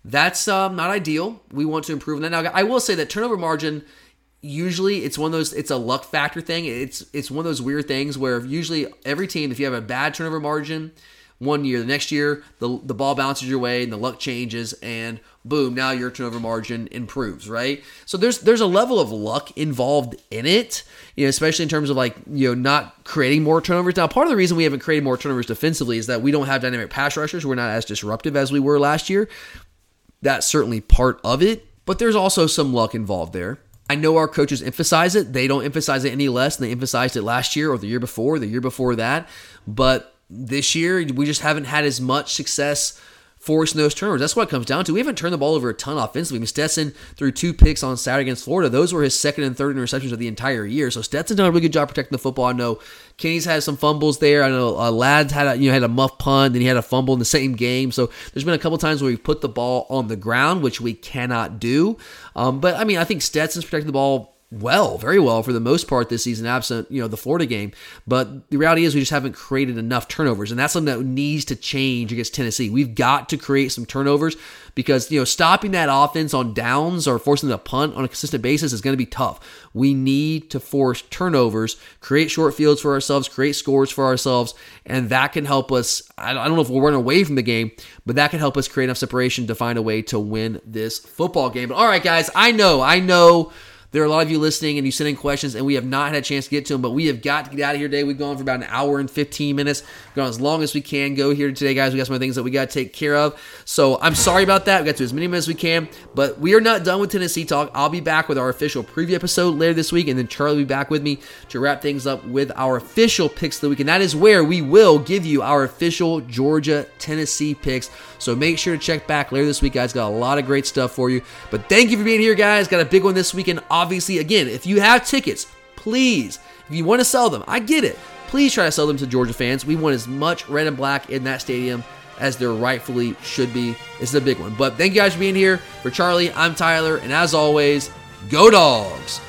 A: That's um, not ideal. We want to improve on that. Now, I will say that turnover margin usually it's one of those it's a luck factor thing. It's it's one of those weird things where usually every team, if you have a bad turnover margin one year, the next year the the ball bounces your way and the luck changes and boom, now your turnover margin improves, right? So there's there's a level of luck involved in it, you know, especially in terms of like, you know, not creating more turnovers. Now, part of the reason we haven't created more turnovers defensively is that we don't have dynamic pass rushers. We're not as disruptive as we were last year. That's certainly part of it, but there's also some luck involved there. I know our coaches emphasize it. They don't emphasize it any less than they emphasized it last year or the year before, the year before that. But this year, we just haven't had as much success forcing those turnovers. That's what it comes down to. We haven't turned the ball over a ton offensively. I mean, Stetson threw two picks on Saturday against Florida. Those were his second and third interceptions of the entire year. So Stetson's done a really good job protecting the football. I know Kenny's had some fumbles there. I know uh, Ladd's had a, you know had a muff punt, then he had a fumble in the same game. So there's been a couple times where we've put the ball on the ground, which we cannot do. Um, but I mean, I think Stetson's protecting the ball well, very well for the most part this season, absent you know the Florida game. But the reality is we just haven't created enough turnovers, and that's something that needs to change against Tennessee. We've got to create some turnovers because you know stopping that offense on downs or forcing them to punt on a consistent basis is going to be tough. We need to force turnovers, create short fields for ourselves, create scores for ourselves, and that can help us. I don't know if we'll run away from the game, but that can help us create enough separation to find a way to win this football game. But all right, guys, I know, I know. There are a lot of you listening and you send in questions, and we have not had a chance to get to them, but we have got to get out of here today. We've gone for about an hour and 15 minutes. We've gone as long as we can go here today, guys. We got some things that we got to take care of. So I'm sorry about that. We got to as many minutes as we can, but we are not done with Tennessee talk. I'll be back with our official preview episode later this week, and then Charlie will be back with me to wrap things up with our official picks of the week. And that is where we will give you our official Georgia Tennessee picks. So make sure to check back later this week, guys. Got a lot of great stuff for you. But thank you for being here, guys. Got a big one this weekend. Obviously, again, if you have tickets, please, if you want to sell them, I get it. Please try to sell them to Georgia fans. We want as much red and black in that stadium as there rightfully should be. It's a big one. But thank you guys for being here. For Charlie, I'm Tyler. And as always, go dogs.